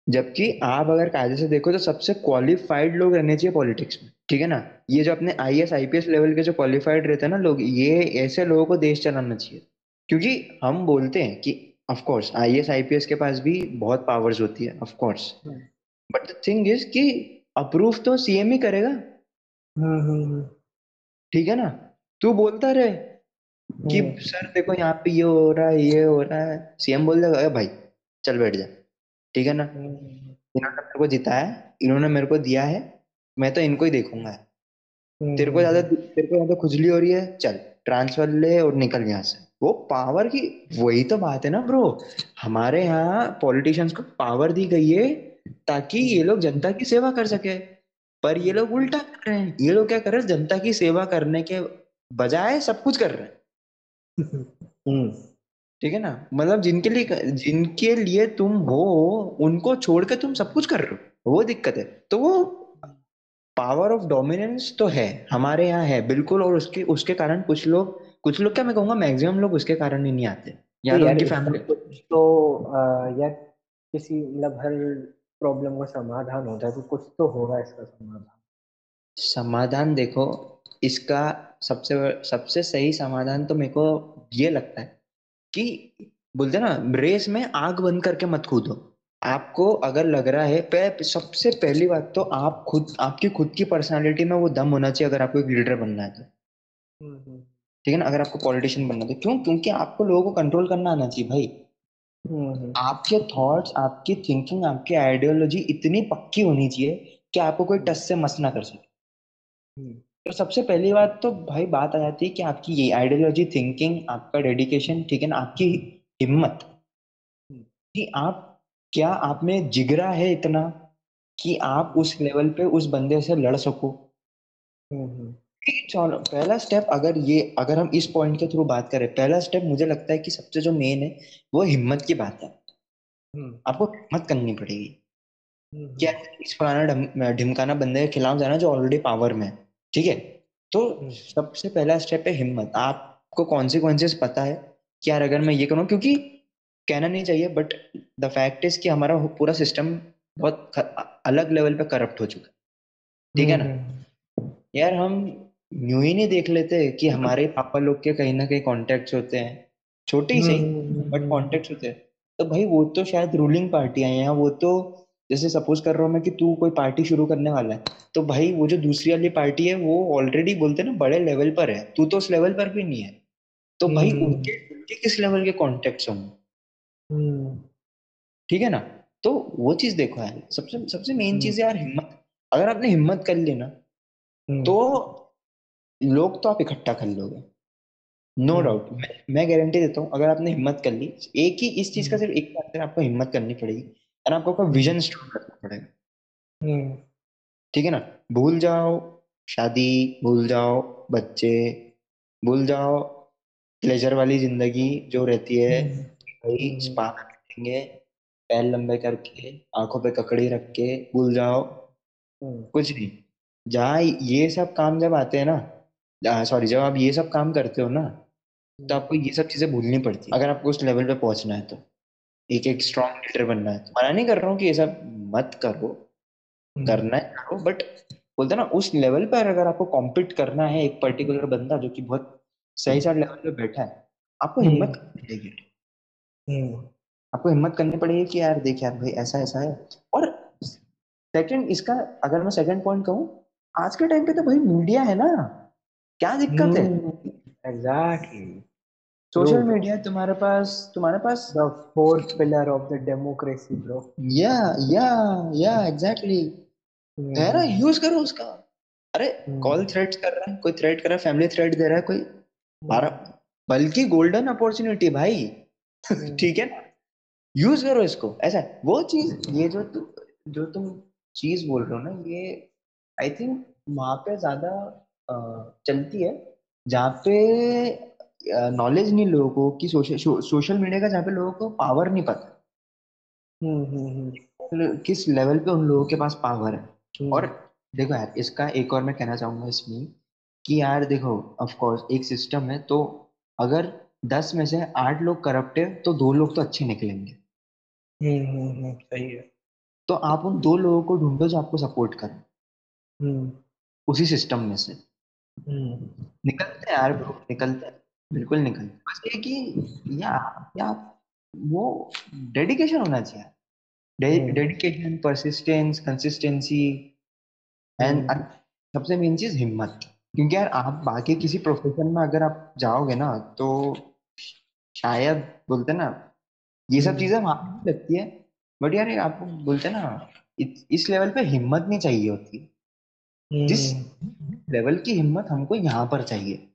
जबकि आप अगर कायदे से देखो तो सबसे क्वालिफाइड लोग रहने चाहिए पॉलिटिक्स में ठीक है ना? ये जो अपने I S I P S level के जो क्वालिफाइड रहते हैं ना लोग ये ऐसे लोगों को देश चलाना चाहिए। क्योंकि हम बोलते हैं कि of course I S I P S के पास भी बहुत पावर्स होती है of course but the thing is कि अप्रूव तो सीएम ही करेगा। हम्म, हम्म, हम्म। ठीक है ना? तू बोलता रहे कि सर देखो यहाँ पे ये हो रहा है ये हो रहा है। सीएम बोल देगा भाई चल बैठ जा। ठीक है ना? इन्होंने मेरे को जिताया इन्होंने मेरे को दिया है मैं तो इनको ही देखूँगा। तेरे को ज़्यादा तेरे को ज़्यादा खुजली हो रही है चल ट्रांसफ़र ले और निकल यहाँ से। वो पावर की वही तो बात है ना ब्रो हमारे यहाँ पॉलिटिशियंस को पावर दी गई है ताकि ये लोग जनता की सेवा कर सके। पर ये लोग उल्टा कर रहे हैं। ये लोग क्या कर रहे हैं? जनता की सेवा करने के बजाय सब कुछ कर रहे हैं। हम्म। ठीक है ना? मतलब जिनके लिए जिनके लिए तुम हो उनको छोड़ के तुम सब कुछ कर रहे हो। वो दिक्कत है। तो वो पावर ऑफ़ डोमिनेंस तो है हमारे यहाँ है बिल्कुल। और उसके उसके कारण कुछ लोग कुछ लोग क्या मैं कहूँगा मैक्सिमम लोग उसके कारण ही नहीं आते। या तो उनकी फैमिली तो यार किसी मतलब हर प्रॉब्लम का समाधान होता है तो कुछ तो होगा इसका समाधान। समाधान देखो इसका सबसे सबसे सही समाधान तो मेरे को ये लगता है कि बोलते ना रेस में आग बंद करके मत कूदो। आपको अगर लग रहा है पे, सबसे पहली बात तो आप खुद आपकी खुद की पर्सनालिटी में वो दम होना चाहिए अगर आपको एक लीडर बनना है तो। हम्म, हम्म। ठीक है ना? अगर आपको पॉलिटिशियन बनना है तो। क्यों? क्योंकि आपको लोगों को कंट्रोल करना आना चाहिए भाई। आपके थॉट्स आपकी थिंकिंग आपकी आइडियोलॉजी इतनी पक्की होनी चाहिए कि आपको कोई टच से मस ना कर सके। तो सबसे पहली बात तो भाई बात आ जाती है कि आपकी ये आइडियोलॉजी थिंकिंग आपका डेडिकेशन ठीक है ना आपकी हिम्मत। कि आप क्या आप में जिगरा है इतना कि आप उस लेवल पे उस बंदे से लड़ सको? चलो पहला स्टेप अगर ये अगर हम इस पॉइंट के थ्रू बात करें पहला स्टेप मुझे लगता है कि सबसे जो मेन है वो हिम्मत की बात है। हम्म। आपको हिम्मत करनी पड़ेगी। क्या इस पुराना ढिमकाना बंदे के खिलाफ जाना जो ऑलरेडी पावर में है ठीक है? तो हम्म। सबसे पहला स्टेप है हिम्मत। आपको कॉन्सिक्वेंसेस पता है कि यार अगर मैं ये करूँ क्योंकि कहना नहीं चाहिए बट द फैक्ट इज़ कि हमारा पूरा सिस्टम बहुत अलग लेवल पे करप्ट हो चुका है। ठीक है ना? हम्म। यार हम न्यू ही नहीं देख लेते कि हमारे पापा लोग के कहीं ना कहीं कॉन्टेक्ट होते हैं छोटे ही सही बट हम्म। कॉन्टेक्ट होते हैं तो भाई वो तो शायद रूलिंग पार्टी है यहाँ वो तो जैसे सपोज़ कर रहा हूँ मैं कि तू कोई पार्टी शुरू करने वाला है तो भाई वो जो दूसरी वाली पार्टी है वो ऑलरेडी बोलते ना बड़े लेवल पर है तू तो उस लेवल पर भी नहीं है तो भाई हम्म। उनके उनके किस लेवल के कॉन्टेक्ट होंगे हम्म। ठीक है ना तो वो चीज़ देखो यार सबसे सबसे मेन। चीज़ यार हिम्मत अगर आपने हिम्मत कर ली ना तो लोग तो आप इकट्ठा कर लोगे। नो डाउट मैं गारंटी देता हूँ अगर आपने हिम्मत कर ली एक ही इस चीज़ का सिर्फ़ एक आपको हिम्मत करनी पड़ेगी और आपको अपना विजन स्ट्रॉन्ग करना पड़ेगा। हम्म। ठीक है ना? भूल जाओ शादी भूल जाओ बच्चे भूल जाओ प्लेजर वाली ज़िंदगी जो रहती है हम्म। भाई स्पा हम्म। करेंगे पैर लंबे करके आँखों पे ककड़ी रख के भूल जाओ। कुछ नहीं। जहाँ ये सब काम जब आते हैं ना सॉरी जब आप ये सब काम करते हो ना तो आपको ये सब चीज़ें भूलनी पड़ती है अगर आपको उस लेवल पे पहुँचना है तो एक एक स्ट्रॉन्ग लीडर बनना है तो मना नहीं कर रहा हूँ कि ये सब मत करो हम्म। करना है करो बट बोलते ना उस लेवल पर अगर आपको कॉम्पिट करना है एक पर्टिकुलर बंदा जो कि बहुत सही साइड लेवल पे बैठा है आपको हम्म। हिम्मत करनी पड़ेगी हम्म। आपको हिम्मत करनी पड़ेगी कि यार देख यार भाई ऐसा ऐसा है और सेकंड इसका अगर मैं सेकंड पॉइंट कहूँ आज के टाइम पे तो भाई मीडिया है ना क्या दिक्कत है? एग्जैक्टली सोशल मीडिया तुम्हारे पास तुम्हारे पास? The fourth pillar of the democracy bro yeah yeah yeah exactly है ना यूज़ करो उसका। अरे कॉल हम्म। थ्रेट कर रहा है कोई थ्रेट कर रहा है फैमिली थ्रेट दे रहा है कोई। बारह हम्म। बल्कि गोल्डन अपॉर्चुनिटी भाई। हम्म। ठीक है ना? यूज़ करो इसको। ऐसा वो चीज़ ये जो तु, जो तुम चीज़ बोल रहे हो ना ये आई थिंक वहाँ पे ज़्यादा चलती है जहाँ पे नॉलेज नहीं लोगों को कि सोशल सोशल मीडिया का जहाँ पे लोगों को पावर नहीं पता। हम्म, हम्म, हम्म। किस लेवल पे उन लोगों के पास पावर है। और देखो यार इसका एक और मैं कहना चाहूँगा इसमें कि यार देखो ऑफ़ कोर्स एक सिस्टम है तो अगर दस में से आठ लोग करप्ट है तो दो लोग तो अच्छे निकलेंगे। सही है। तो आप उन दो लोगों को ढूंढो जो आपको सपोर्ट करें। उसी सिस्टम में से। निकलते हैं यार ब्रो निकलते हैं। बिल्कुल निकलते बस ये कि या या वो डेडिकेशन होना चाहिए। डेडिकेशन परसिस्टेंस कंसिस्टेंसी एंड सबसे मेन चीज़ हिम्मत। क्योंकि यार आप बाकी किसी प्रोफेशन में अगर आप जाओगे ना तो शायद बोलते ना ये सब चीज़ें वहाँ भी लगती है। बट यार आपको बोलते ना इस लेवल पे हिम्मत नहीं चाहिए होती। जिस लेवल की हिम्मत हमको यहाँ पर चाहिए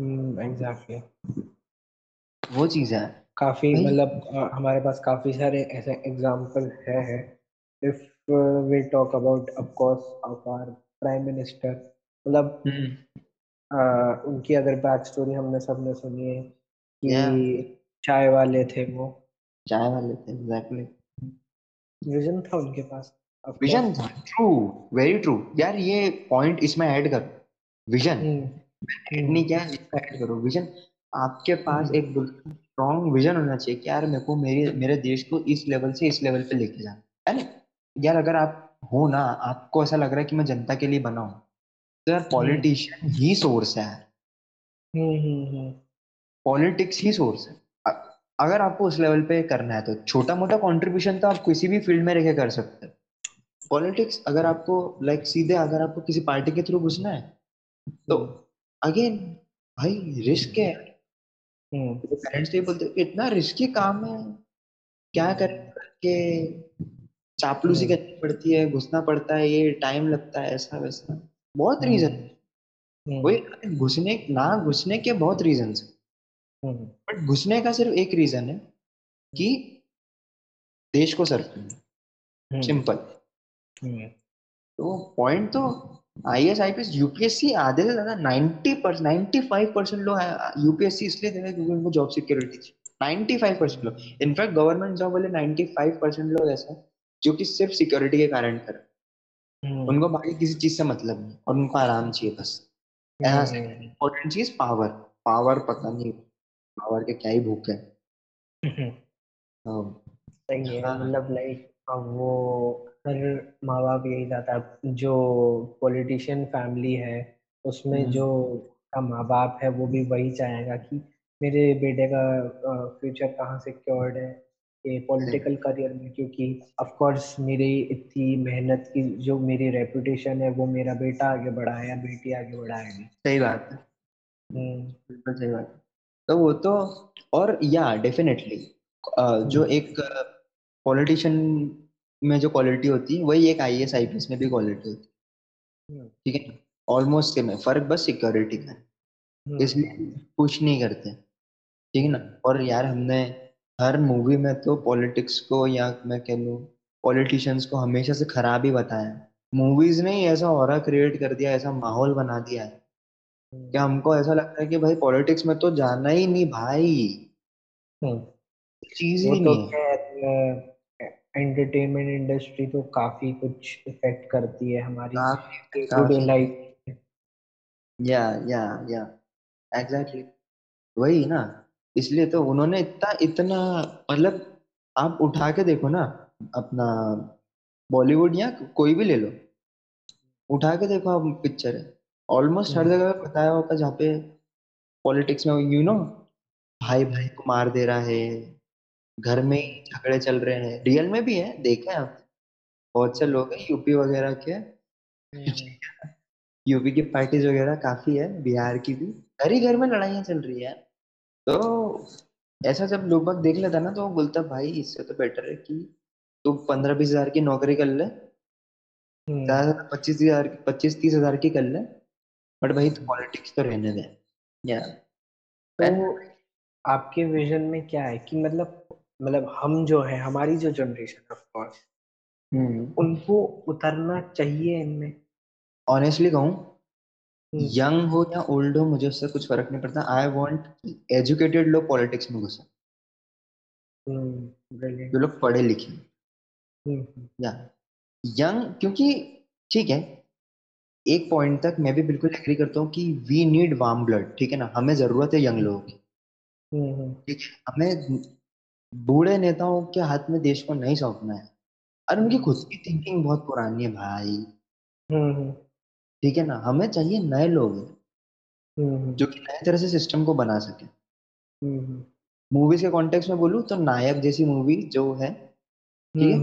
एग्जैक्टली exactly. वो चीज़ है काफ़ी मतलब हमारे पास काफ़ी सारे ऐसे एग्जांपल है, है if we talk about of course of our prime minister मतलब uh, उनकी अगर बैक स्टोरी हमने सबने सुनी है कि yeah. चाय वाले थे वो चाय वाले थे एग्जैक्टली exactly. विजन था उनके पास विजन था ट्रू वेरी ट्रू यार ये पॉइंट इसमें ऐड कर। विजन नहीं क्या ऐड करो। विजन आपके पास हम्म। एक स्ट्रॉन्ग विजन होना चाहिए कि यार मेरे को मेरे मेरे देश को इस लेवल से इस लेवल पे लेके जाना है। ना? यार अगर आप हो ना आपको ऐसा लग रहा है कि मैं जनता के लिए बना हूँ। तो यार पॉलिटिशियन हम्म। ही सोर्स है यार। पॉलिटिक्स हम्म, ही सोर्स है। अगर आपको उस लेवल पे करना है तो छोटा मोटा कंट्रीब्यूशन तो आप किसी भी फ़ील्ड में रह कर सकते हैं। पॉलिटिक्स अगर आपको लाइक like, सीधे अगर आपको किसी पार्टी के थ्रू घुसना है तो अगेन भाई रिस्क है पेरेंट्स तो बोलते इतना रिस्की काम है क्या करके चापलूसी हम्म। करनी पड़ती है घुसना पड़ता है ये टाइम लगता है ऐसा वैसा। बहुत रीजन हम्म। है वही घुसने ना घुसने के बहुत रीजन है। बट घुसने का सिर्फ़ एक रीजन है कि देश को सर्व करना। सिंपल तो पॉइंट तो I S I P S UPSC आधे से ज़्यादा ninety percent ninety five percent लोग यूपीएससी इसलिए दे रहे क्योंकि उनको जॉब सिक्योरिटी थी नाइनटी फाइव परसेंट लोग। इनफैक्ट गवर्नमेंट जॉब वाले नाइनटी फाइव परसेंट लोग ऐसा जो कि सिर्फ़ सिक्योरिटी के कारण कर हम्म। उनको बाकी किसी चीज़ से मतलब नहीं और उनको आराम चाहिए बस। इम्पोर्टेंट चीज़ पावर पावर पता नहीं पावर के क्या ही भूख है। हाँ। सही है मतलब लाइक वो हर माँ बाप यही चाहता है जो पॉलिटिशियन फैमिली है उसमें हम्म। जो का माँ बाप है वो भी वही चाहेगा कि मेरे बेटे का फ्यूचर कहाँ सिक्योर्ड है ये पॉलिटिकल करियर में क्योंकि ऑफ़ कोर्स मेरी इतनी मेहनत की जो मेरी रेपुटेशन है वो मेरा बेटा आगे बढ़ाए या बेटी आगे बढ़ाएगी सही बात है हम्म। बिल्कुल सही बात तो वो तो और या डेफिनेटली जो हम्म। एक पॉलिटिशियन में जो क्वालिटी होती है वही एक I S I P S में भी क्वालिटी होती है। हम्म। ठीक है? ऑलमोस्ट सेम है फ़र्क बस सिक्योरिटी का है। हम्म। इसलिए कुछ नहीं करते। ठीक है ना? और यार हमने हर मूवी में तो पॉलिटिक्स को या मैं कह लू पॉलिटिशियंस को हमेशा से खराब ही बताया मूवीज़ ने ही ऐसा और क्रिएट कर दिया ऐसा माहौल बना दिया है। कि हम्म। हमको ऐसा लगता है कि भाई पॉलिटिक्स में तो जाना ही नहीं भाई। चीज़ ही तो नहीं है। एंटरटेनमेंट इंडस्ट्री तो काफ़ी कुछ इफ़ेक्ट करती है हमारी डे लाइफ या या या। एग्जैक्टली वही ना। इसलिए तो उन्होंने इतना इतना मतलब आप उठा के देखो ना अपना बॉलीवुड या कोई भी ले लो। उठा के देखो आप पिक्चर है ऑलमोस्ट हर हम्म। जगह बताया होगा जहाँ पे पॉलिटिक्स में यू नो भाई भाई को मार दे रहा है। घर में ही झगड़े चल रहे हैं। रियल में भी है देखे हैं बहुत से लोग हैं यूपी वगैरह के। यूपी की पार्टीज़ वगैरह काफ़ी है बिहार की भी। घर ही घर में लड़ाइयाँ चल रही है तो ऐसा जब लोग बाग देख लेता ना तो वो बोलता भाई इससे तो बेटर है कि तू पंद्रह बीस हज़ार की नौकरी कर ले। हम्म। पच्चीस हज़ार पच्चीस तीस हज़ार की कर ले। बट भाई तो पॉलिटिक्स तो रहने दे। या तो आपके विजन में क्या है कि मतलब मतलब हम जो है हमारी जो जनरेशन ऑफ़ कोर्स उनको उतरना चाहिए इनमें। ऑनेस्टली कहूँ यंग हो या ओल्ड हो मुझे उससे कुछ फ़र्क नहीं पड़ता। आई वॉन्ट एजुकेटेड लोग पॉलिटिक्स में घुसे। जो लोग पढ़े लिखे या यंग क्योंकि ठीक है एक पॉइंट तक मैं भी बिल्कुल एग्री करता हूँ कि वी नीड वार्म ब्लड ठीक है ना? हमें ज़रूरत है यंग लोगों की। ठीक हमें बूढ़े नेताओं के हाथ में देश को नहीं सौंपना है। और उनकी खुद की थिंकिंग बहुत पुरानी है भाई। ठीक है ना? हमें चाहिए नए लोग जो कि नए तरह से सिस्टम को बना सके। मूवीज़ के कॉन्टेक्स्ट में बोलूँ तो नायक जैसी मूवी जो है ठीक है?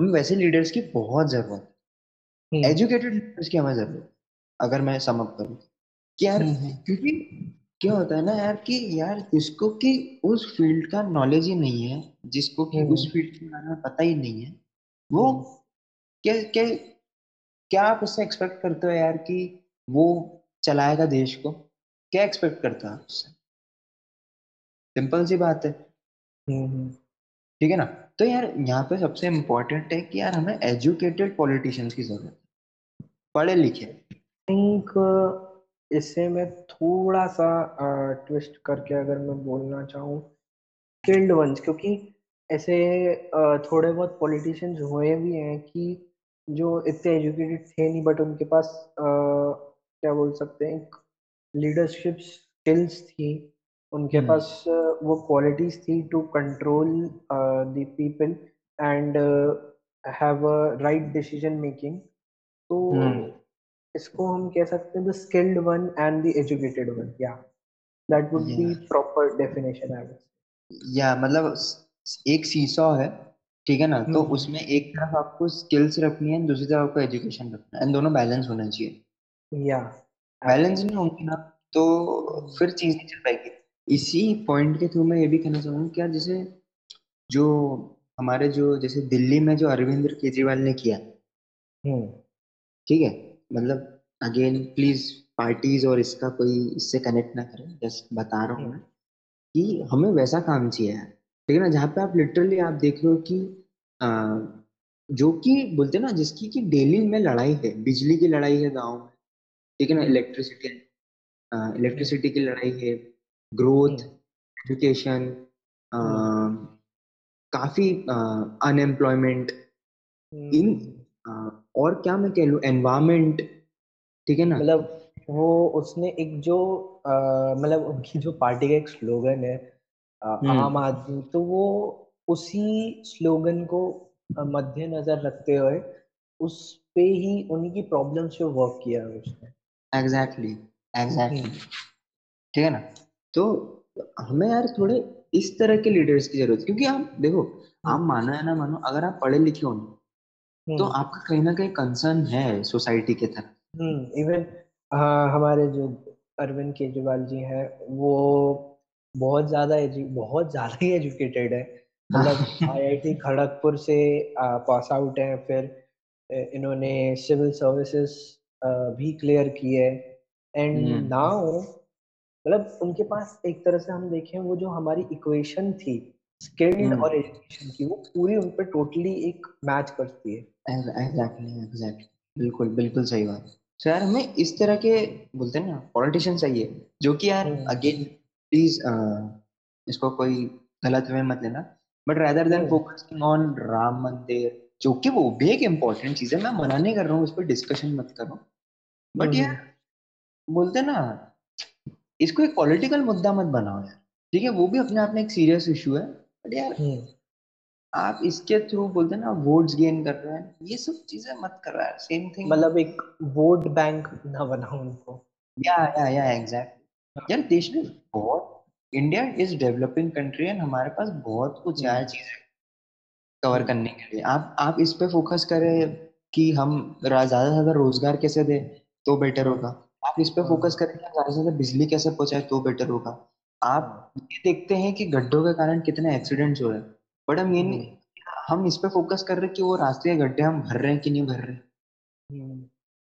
हमें वैसे लीडर्स की बहुत ज़रूरत है। एजुकेटेड लीडर्स की हमें ज़रूरत अगर मैं समअप करूँ। कि यार क्योंकि क्या होता है ना यार कि यार जिसको कि उस फ़ील्ड का नॉलेज ही नहीं है जिसको कि उस फ़ील्ड के बारे में पता ही नहीं है। वो क्या क्या क्या आप उससे एक्सपेक्ट करते हो यार कि वो चलाएगा देश को? क्या एक्सपेक्ट करता है उससे? सिंपल सी बात है। ठीक है ना? तो यार यहाँ पे सबसे इम्पोर्टेंट है कि यार हमें एजुकेटेड पॉलिटिशियंस की ज़रूरत है। पढ़े लिखे। इससे मैं थोड़ा सा ट्विस्ट करके अगर मैं बोलना चाहूँ स्किल्ड वंस क्योंकि ऐसे थोड़े बहुत पॉलिटिशियंस हुए भी हैं कि जो इतने एजुकेटेड थे नहीं बट उनके पास आ, क्या बोल सकते हैं लीडरशिप स्किल्स थी उनके hmm. पास वो क्वालिटीज थी to control the people and have a right decision making तो hmm. इसको हम कह सकते हैं the skilled one and the educated one या that would be proper definition I या मतलब एक सीसॉ है ठीक है ना? तो हम्म। उसमें एक तरफ़ आपको स्किल्स रखनी है दूसरी तरफ़ आपको एजुकेशन रखना है। दोनों बैलेंस होना चाहिए। या बैलेंस नहीं होंगे ना तो फिर चीज़ नहीं चल पाएगी। इसी पॉइंट के थ्रू मैं ये भी कहना चाहूँगा क्या जैसे जो हमारे जो जैसे दिल्ली में जो अरविंद केजरीवाल ने किया हम्म। ठीक है? मतलब अगेन प्लीज़ पार्टीज़ और इसका कोई इससे कनेक्ट ना करें। जस्ट बता रहा हूँ मैं कि हमें वैसा काम चाहिए है ठीक है ना? जहाँ पे आप लिटरली आप देख रहे हो कि आ, जो कि बोलते हैं ना जिसकी कि डेली में लड़ाई है बिजली की लड़ाई है गाँव में ठीक है ना? इलेक्ट्रिसिटी इलेक्ट्रिसिटी की लड़ाई है ग्रोथ एजुकेशन काफ़ी अनएम्प्लॉयमेंट इन और क्या मैं कह लू एनवायरमेंट ठीक है ना मतलब वो उसने एक जो मतलब उनकी जो पार्टी का एक स्लोगन है। आम आदमी तो वो उसी स्लोगन को मद्देनजर रखते हुए उस पे ही उनकी प्रॉब्लम्स पे वर्क किया है उसने एग्जैक्टली एग्जैक्टली ठीक है ना तो हमें यार थोड़े इस तरह के लीडर्स की ज़रूरत क्योंकि आप देखो आप। मानो या ना मानो अगर आप पढ़े लिखे हो तो हम्म। आपका कहीं ना कहीं कंसर्न है सोसाइटी के तरफ़ इवन हमारे जो अरविंद केजरीवाल जी हैं वो बहुत ज़्यादा बहुत ज़्यादा ही एजुकेटेड है मतलब आईआईटी खड़गपुर से पास आउट है फिर इन्होंने सिविल सर्विसेज़ भी क्लियर की है एंड नाउ हम्म। मतलब उनके पास एक तरह से हम देखें वो जो हमारी इक्वेशन थी स्किल्ड हम्म। और एजुकेशन की वो पूरी उन पर टोटली एक मैच करती है एग्जैक्टली एग्जैक्टली बिल्कुल बिल्कुल सही बात। सो यार हमें इस तरह के बोलते हैं ना पॉलिटिशियन चाहिए जो कि यार अगेन हम्म। प्लीज़ uh, इसको कोई गलत वे मत लेना but rather than focusing on Ram Mandir जो कि वो भी एक इम्पोर्टेंट चीज़ है मैं मना नहीं कर रहा हूँ उस पर डिस्कशन मत करो। बट यार बोलते ना इसको एक पॉलिटिकल मुद्दा मत बनाओ यार। ठीक है वो भी अपने आप में एक सीरियस इशू है बट यार हम्म। आप इसके थ्रू बोलते ना वोट्स गेन कर रहे हैं। ये सब चीज़ें मत कर रहा है। सेम थिंग मतलब एक वोट बैंक ना बनाओ उनको। या या या एग्जैक्टली यार देश में बहुत India is developing country and हमारे पास बहुत कुछ है चीज़ें कवर करने के लिए। आप आप इस पे फोकस करें कि हम ज़्यादा से ज़्यादा रोज़गार कैसे दे तो बेटर होगा। आप इस पे फोकस करें कि ज़्यादा से ज़्यादा बिजली कैसे पहुँचाए तो बेटर होगा। आप ये देखते हैं कि गड्ढों के कारण कितने एक्सीडेंट्स हो रहे हैं। बट हम ये नहीं हम इस पे फोकस कर रहे हैं कि वो रास्ते के गड्ढे हम भर रहे हैं कि नहीं भर रहे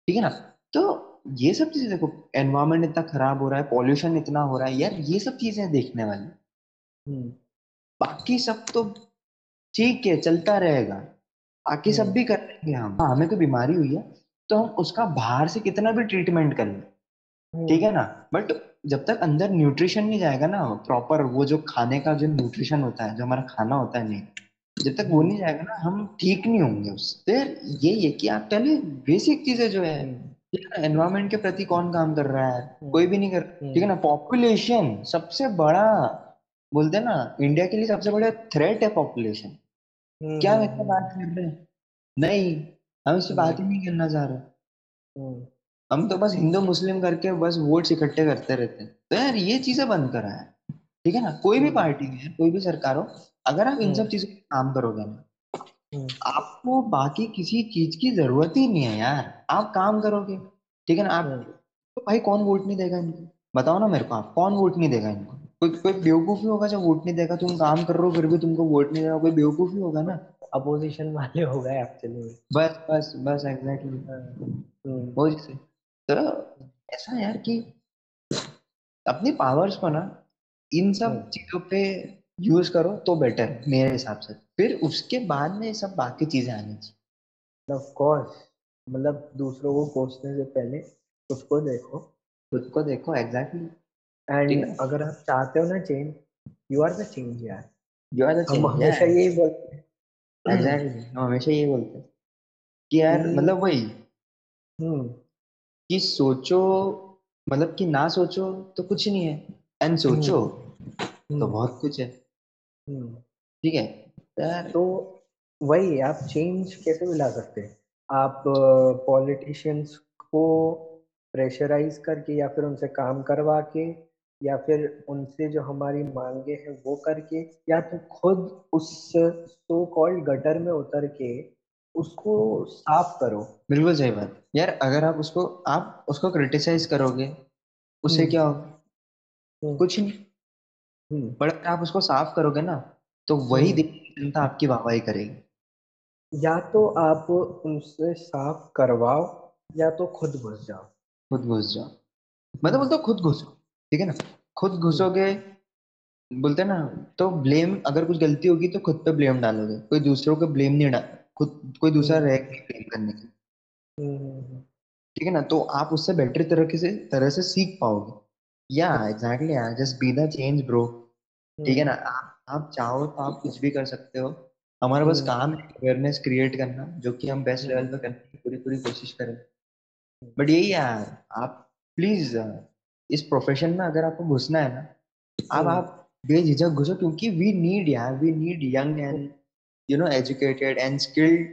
ठीक है ना? तो ये सब चीज़ें देखो एनवायरमेंट इतना खराब हो रहा है पॉल्यूशन इतना हो रहा है यार ये सब चीज़ें देखने वाली। बाकी सब तो ठीक है चलता रहेगा। बाकी सब भी कर लेंगे हम। हाँ, हमें कोई बीमारी हुई है तो हम उसका बाहर से कितना भी ट्रीटमेंट कर लें। ठीक है ना? बट जब तक अंदर न्यूट्रिशन नहीं जाएगा ना प्रॉपर वो जो खाने का जो न्यूट्रिशन होता है जो हमारा खाना होता है नहीं जब तक वो नहीं जाएगा ना हम ठीक नहीं होंगे उससे। ये ये कि आप पहले बेसिक चीज़ें जो है एनवायरमेंट के प्रति कौन काम कर रहा है? कोई भी नहीं कर ठीक है ना पॉपुलेशन सबसे बड़ा बोलते हैं ना इंडिया के लिए सबसे बड़ा थ्रेट है पॉपुलेशन क्या वैसे बात कर रहे हैं? नहीं हम इससे बात ही नहीं करना चाह रहे। हम तो बस हिंदू मुस्लिम करके बस वोट इकट्ठे करते रहते हैं। तो यार ये चीज़ें बंद करा है। ठीक है ना? कोई भी पार्टी है कोई भी सरकार हो अगर आप इन सब चीज़ों पे काम करोगे ना आपको बाकी किसी चीज़ की ज़रूरत ही नहीं है यार। आप काम करोगे। ठीक है ना? आप तो भाई कौन वोट नहीं देगा इनको? बताओ ना मेरे को आप कौन वोट नहीं देगा इनको? कोई कोई बेवकूफ़ी होगा जब वोट नहीं देगा तुम काम कर रहे हो फिर भी तुमको वोट नहीं देगा कोई बेवकूफ़ी होगा ना? अपोजिशन वाले हो गए एक्चुअली बस बस बस एग्जैक्टली वो जैसे तो ऐसा यार कि अपनी पावर्स को ना इन सब हम्म। चीज़ों पे यूज़ करो तो बेटर मेरे हिसाब से। फिर उसके बाद में सब बाकी चीज़ें आनी चाहिए। ऑफ़ कोर्स मतलब दूसरों को कोसने से पहले खुद को देखो खुद को देखो एग्जैक्टली एंड अगर आप चाहते हो ना change you are the change यार। यू आर द चेंज हमेशा यही बोलते हैं। एग्जैक्टली हम हमेशा यही बोलते हैं। कि यार मतलब वही। हम्म। कि सोचो मतलब कि ना सोचो तो कुछ नहीं है। एंड सोचो तो हम्म। बहुत कुछ है। हम्म। ठीक है? तो वही आप चेंज कैसे भी ला सकते हैं। आप पॉलिटिशियंस को प्रेशराइज करके या फिर उनसे काम करवा के या फिर उनसे जो हमारी मांगे हैं वो करके या तो खुद उस सो कॉल्ड गटर में उतर के उसको साफ़ करो। बिल्कुल सही बात। यार अगर आप उसको आप उसको क्रिटिसाइज करोगे उससे हम्म। क्या होगा? कुछ नहीं। पर अगर आप उसको साफ़ करोगे ना तो वही जनता आपकी वाहवाही करेगी। या तो आप उनसे साफ़ करवाओ या तो खुद घुस जाओ। खुद घुस जाओ। मतलब बोलते खुद घुसो ठीक है ना? खुद घुसोगे बोलते ना तो ब्लेम अगर कुछ गलती होगी तो खुद पे ब्लेम डालोगे। कोई दूसरों को ब्लेम नहीं डाल खुद कोई दूसरा रह ब्लेम करने की ठीक है ना? तो आप उससे बेटर तरह से तरह से सीख पाओगे। या exactly just be the change bro ठीक है ना? हम्म। आप आप चाहो तो आप कुछ भी कर सकते हो। हमारा बस हम्म। काम है अवेयरनेस क्रिएट करना जो कि हम बेस्ट लेवल पे करने की पूरी पूरी कोशिश करें। बट यही यार आप प्लीज़ इस प्रोफेशन में अगर आपको घुसना है ना आप हम्म। आप बेझिझक घुसो क्योंकि वी नीड यार we need young and you know educated and skilled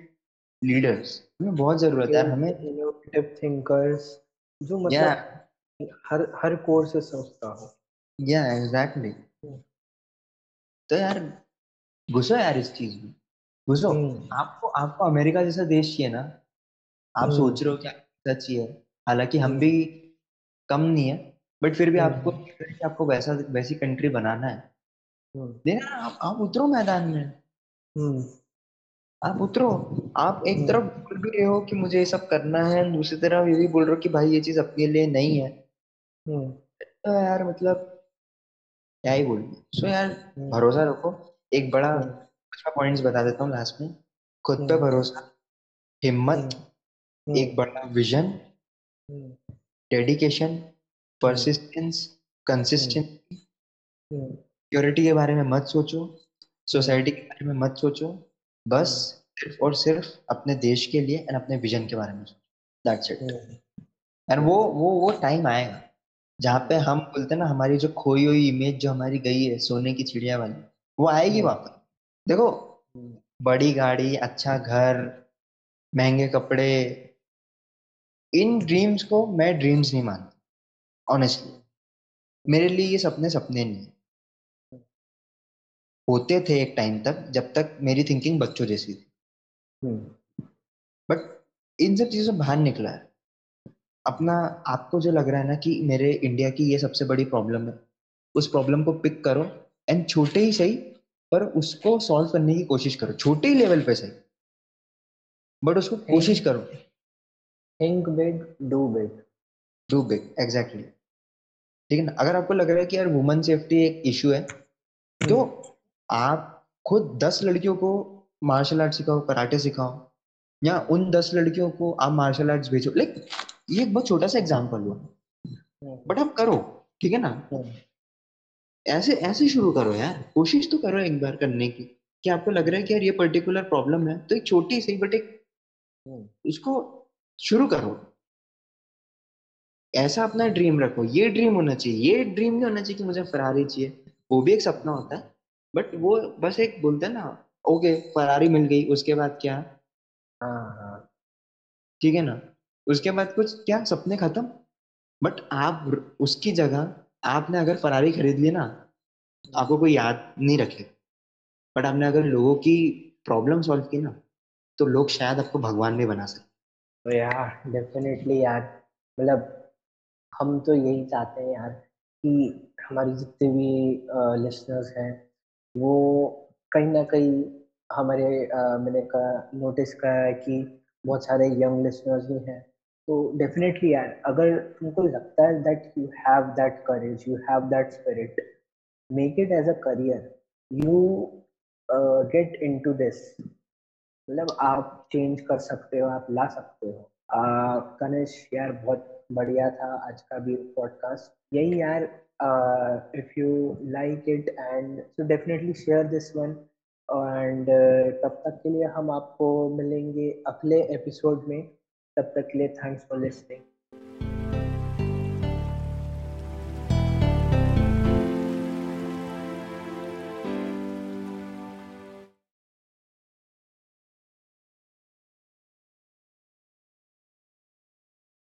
leaders हमें बहुत ज़रूरत है हमें इनोवेटिव थिंकर्स जो मतलब yeah. हर हर कोर्स से सोचता हो। या एग्जैक्टली तो यार घुसो यार इस चीज़ में। घुसो। हम्म। आपको आपको अमेरिका जैसा देश चाहिए ना आप हम्म। सोच रहे हो क्या सच चाहिए। हालाँकि हम भी कम नहीं है बट फिर भी हम्म। आपको आपको वैसा वैसी कंट्री बनाना है। देखना आप आप उतरो मैदान में। आप उतरो। आप एक तरफ़ बोल भी रहे हो कि मुझे ये सब करना है दूसरी तरफ़ ये भी बोल रहे हो कि भाई ये चीज़ अपने लिए नहीं है। तो यार मतलब क्या ही बोल। सो यार हम्म। भरोसा रखो। एक बड़ा अच्छा हम्म। पॉइंट्स बता देता हूँ लास्ट में। खुद पे हम्म। भरोसा हिम्मत एक बड़ा vision dedication persistence consistency security के बारे में मत सोचो। सोसाइटी के बारे में मत सोचो। बस सिर्फ़ और सिर्फ़ अपने देश के लिए एंड अपने विजन के बारे में दैट्स इट एंड वो वो वो टाइम आएगा जहाँ पे हम बोलते हैं ना हमारी जो खोई हुई इमेज जो हमारी गई है सोने की चिड़िया वाली वो आएगी हम्म। वापस। देखो हम्म। बड़ी गाड़ी अच्छा घर महँगे कपड़े इन ड्रीम्स को मैं ड्रीम्स नहीं मानता ऑनेस्टली मेरे लिए ये सपने सपने नहीं होते थे एक टाइम तक जब तक मेरी थिंकिंग बच्चों जैसी थी। बट हम्म। इन सब चीज़ों से बाहर निकला है। अपना आपको जो लग रहा है ना कि मेरे इंडिया की ये सबसे बड़ी प्रॉब्लम है उस प्रॉब्लम को पिक करो एंड छोटे ही सही पर उसको सॉल्व करने की कोशिश करो। छोटे ही लेवल पे सही। बट उसको think, कोशिश करो। Think big do big do big exactly ठीक है ना? अगर आपको लग रहा है कि यार वुमेन सेफ्टी एक इशू है तो हम्म। आप खुद दस लड़कियों को मार्शल आर्ट सिखाओ कराटे सिखाओ, या उन दस लड़कियों को आप मार्शल आर्ट्स भेजो। लाइक ये एक बहुत छोटा सा एग्ज़ाम्पल हुआ। बट आप करो, ठीक है ना? ऐसे ऐसे शुरू करो यार। कोशिश तो करो एक बार करने की कि आपको लग रहा है कि यार ये पर्टिकुलर प्रॉब्लम है तो एक छोटी सी बट एक इसको शुरू करो। ऐसा अपना ड्रीम रखो। ये ड्रीम होना चाहिए। ये ड्रीम नहीं होना चाहिए कि मुझे फरारी चाहिए। वो भी एक सपना होता है। बट वो बस एक बोलते हैं ना ओके फरारी मिल गई उसके बाद क्या? हाँ हाँ। ठीक है ना? उसके बाद कुछ क्या? सपने खत्म? बट आप उसकी जगह आपने अगर फरारी खरीद ली ना आपको कोई याद नहीं रखे। बट आपने अगर लोगों की प्रॉब्लम सॉल्व की ना तो लोग शायद आपको भगवान भी बना सकते। तो यार डेफिनेटली यार मतलब हम तो यही चाहते हैं यार कि हमारी जितने भी लिसनर्स हैं वो कहीं ना कहीं हमारे मैंने कहा नोटिस करा है कि बहुत सारे यंग लिसनर्स भी हैं। तो डेफिनेटली यार, अगर तुमको लगता है that you have that courage you have that spirit make it as a career you get into this मतलब आप चेंज कर सकते हो, आप ला सकते हो। कनेश यार बहुत बढ़िया था आज का भी पॉडकास्ट यही यार if you like it and so definitely share this one and तब तक के लिए हम आपको मिलेंगे अगले एपिसोड में. तब तक के लिए थैंक्स फॉर लिसनिंग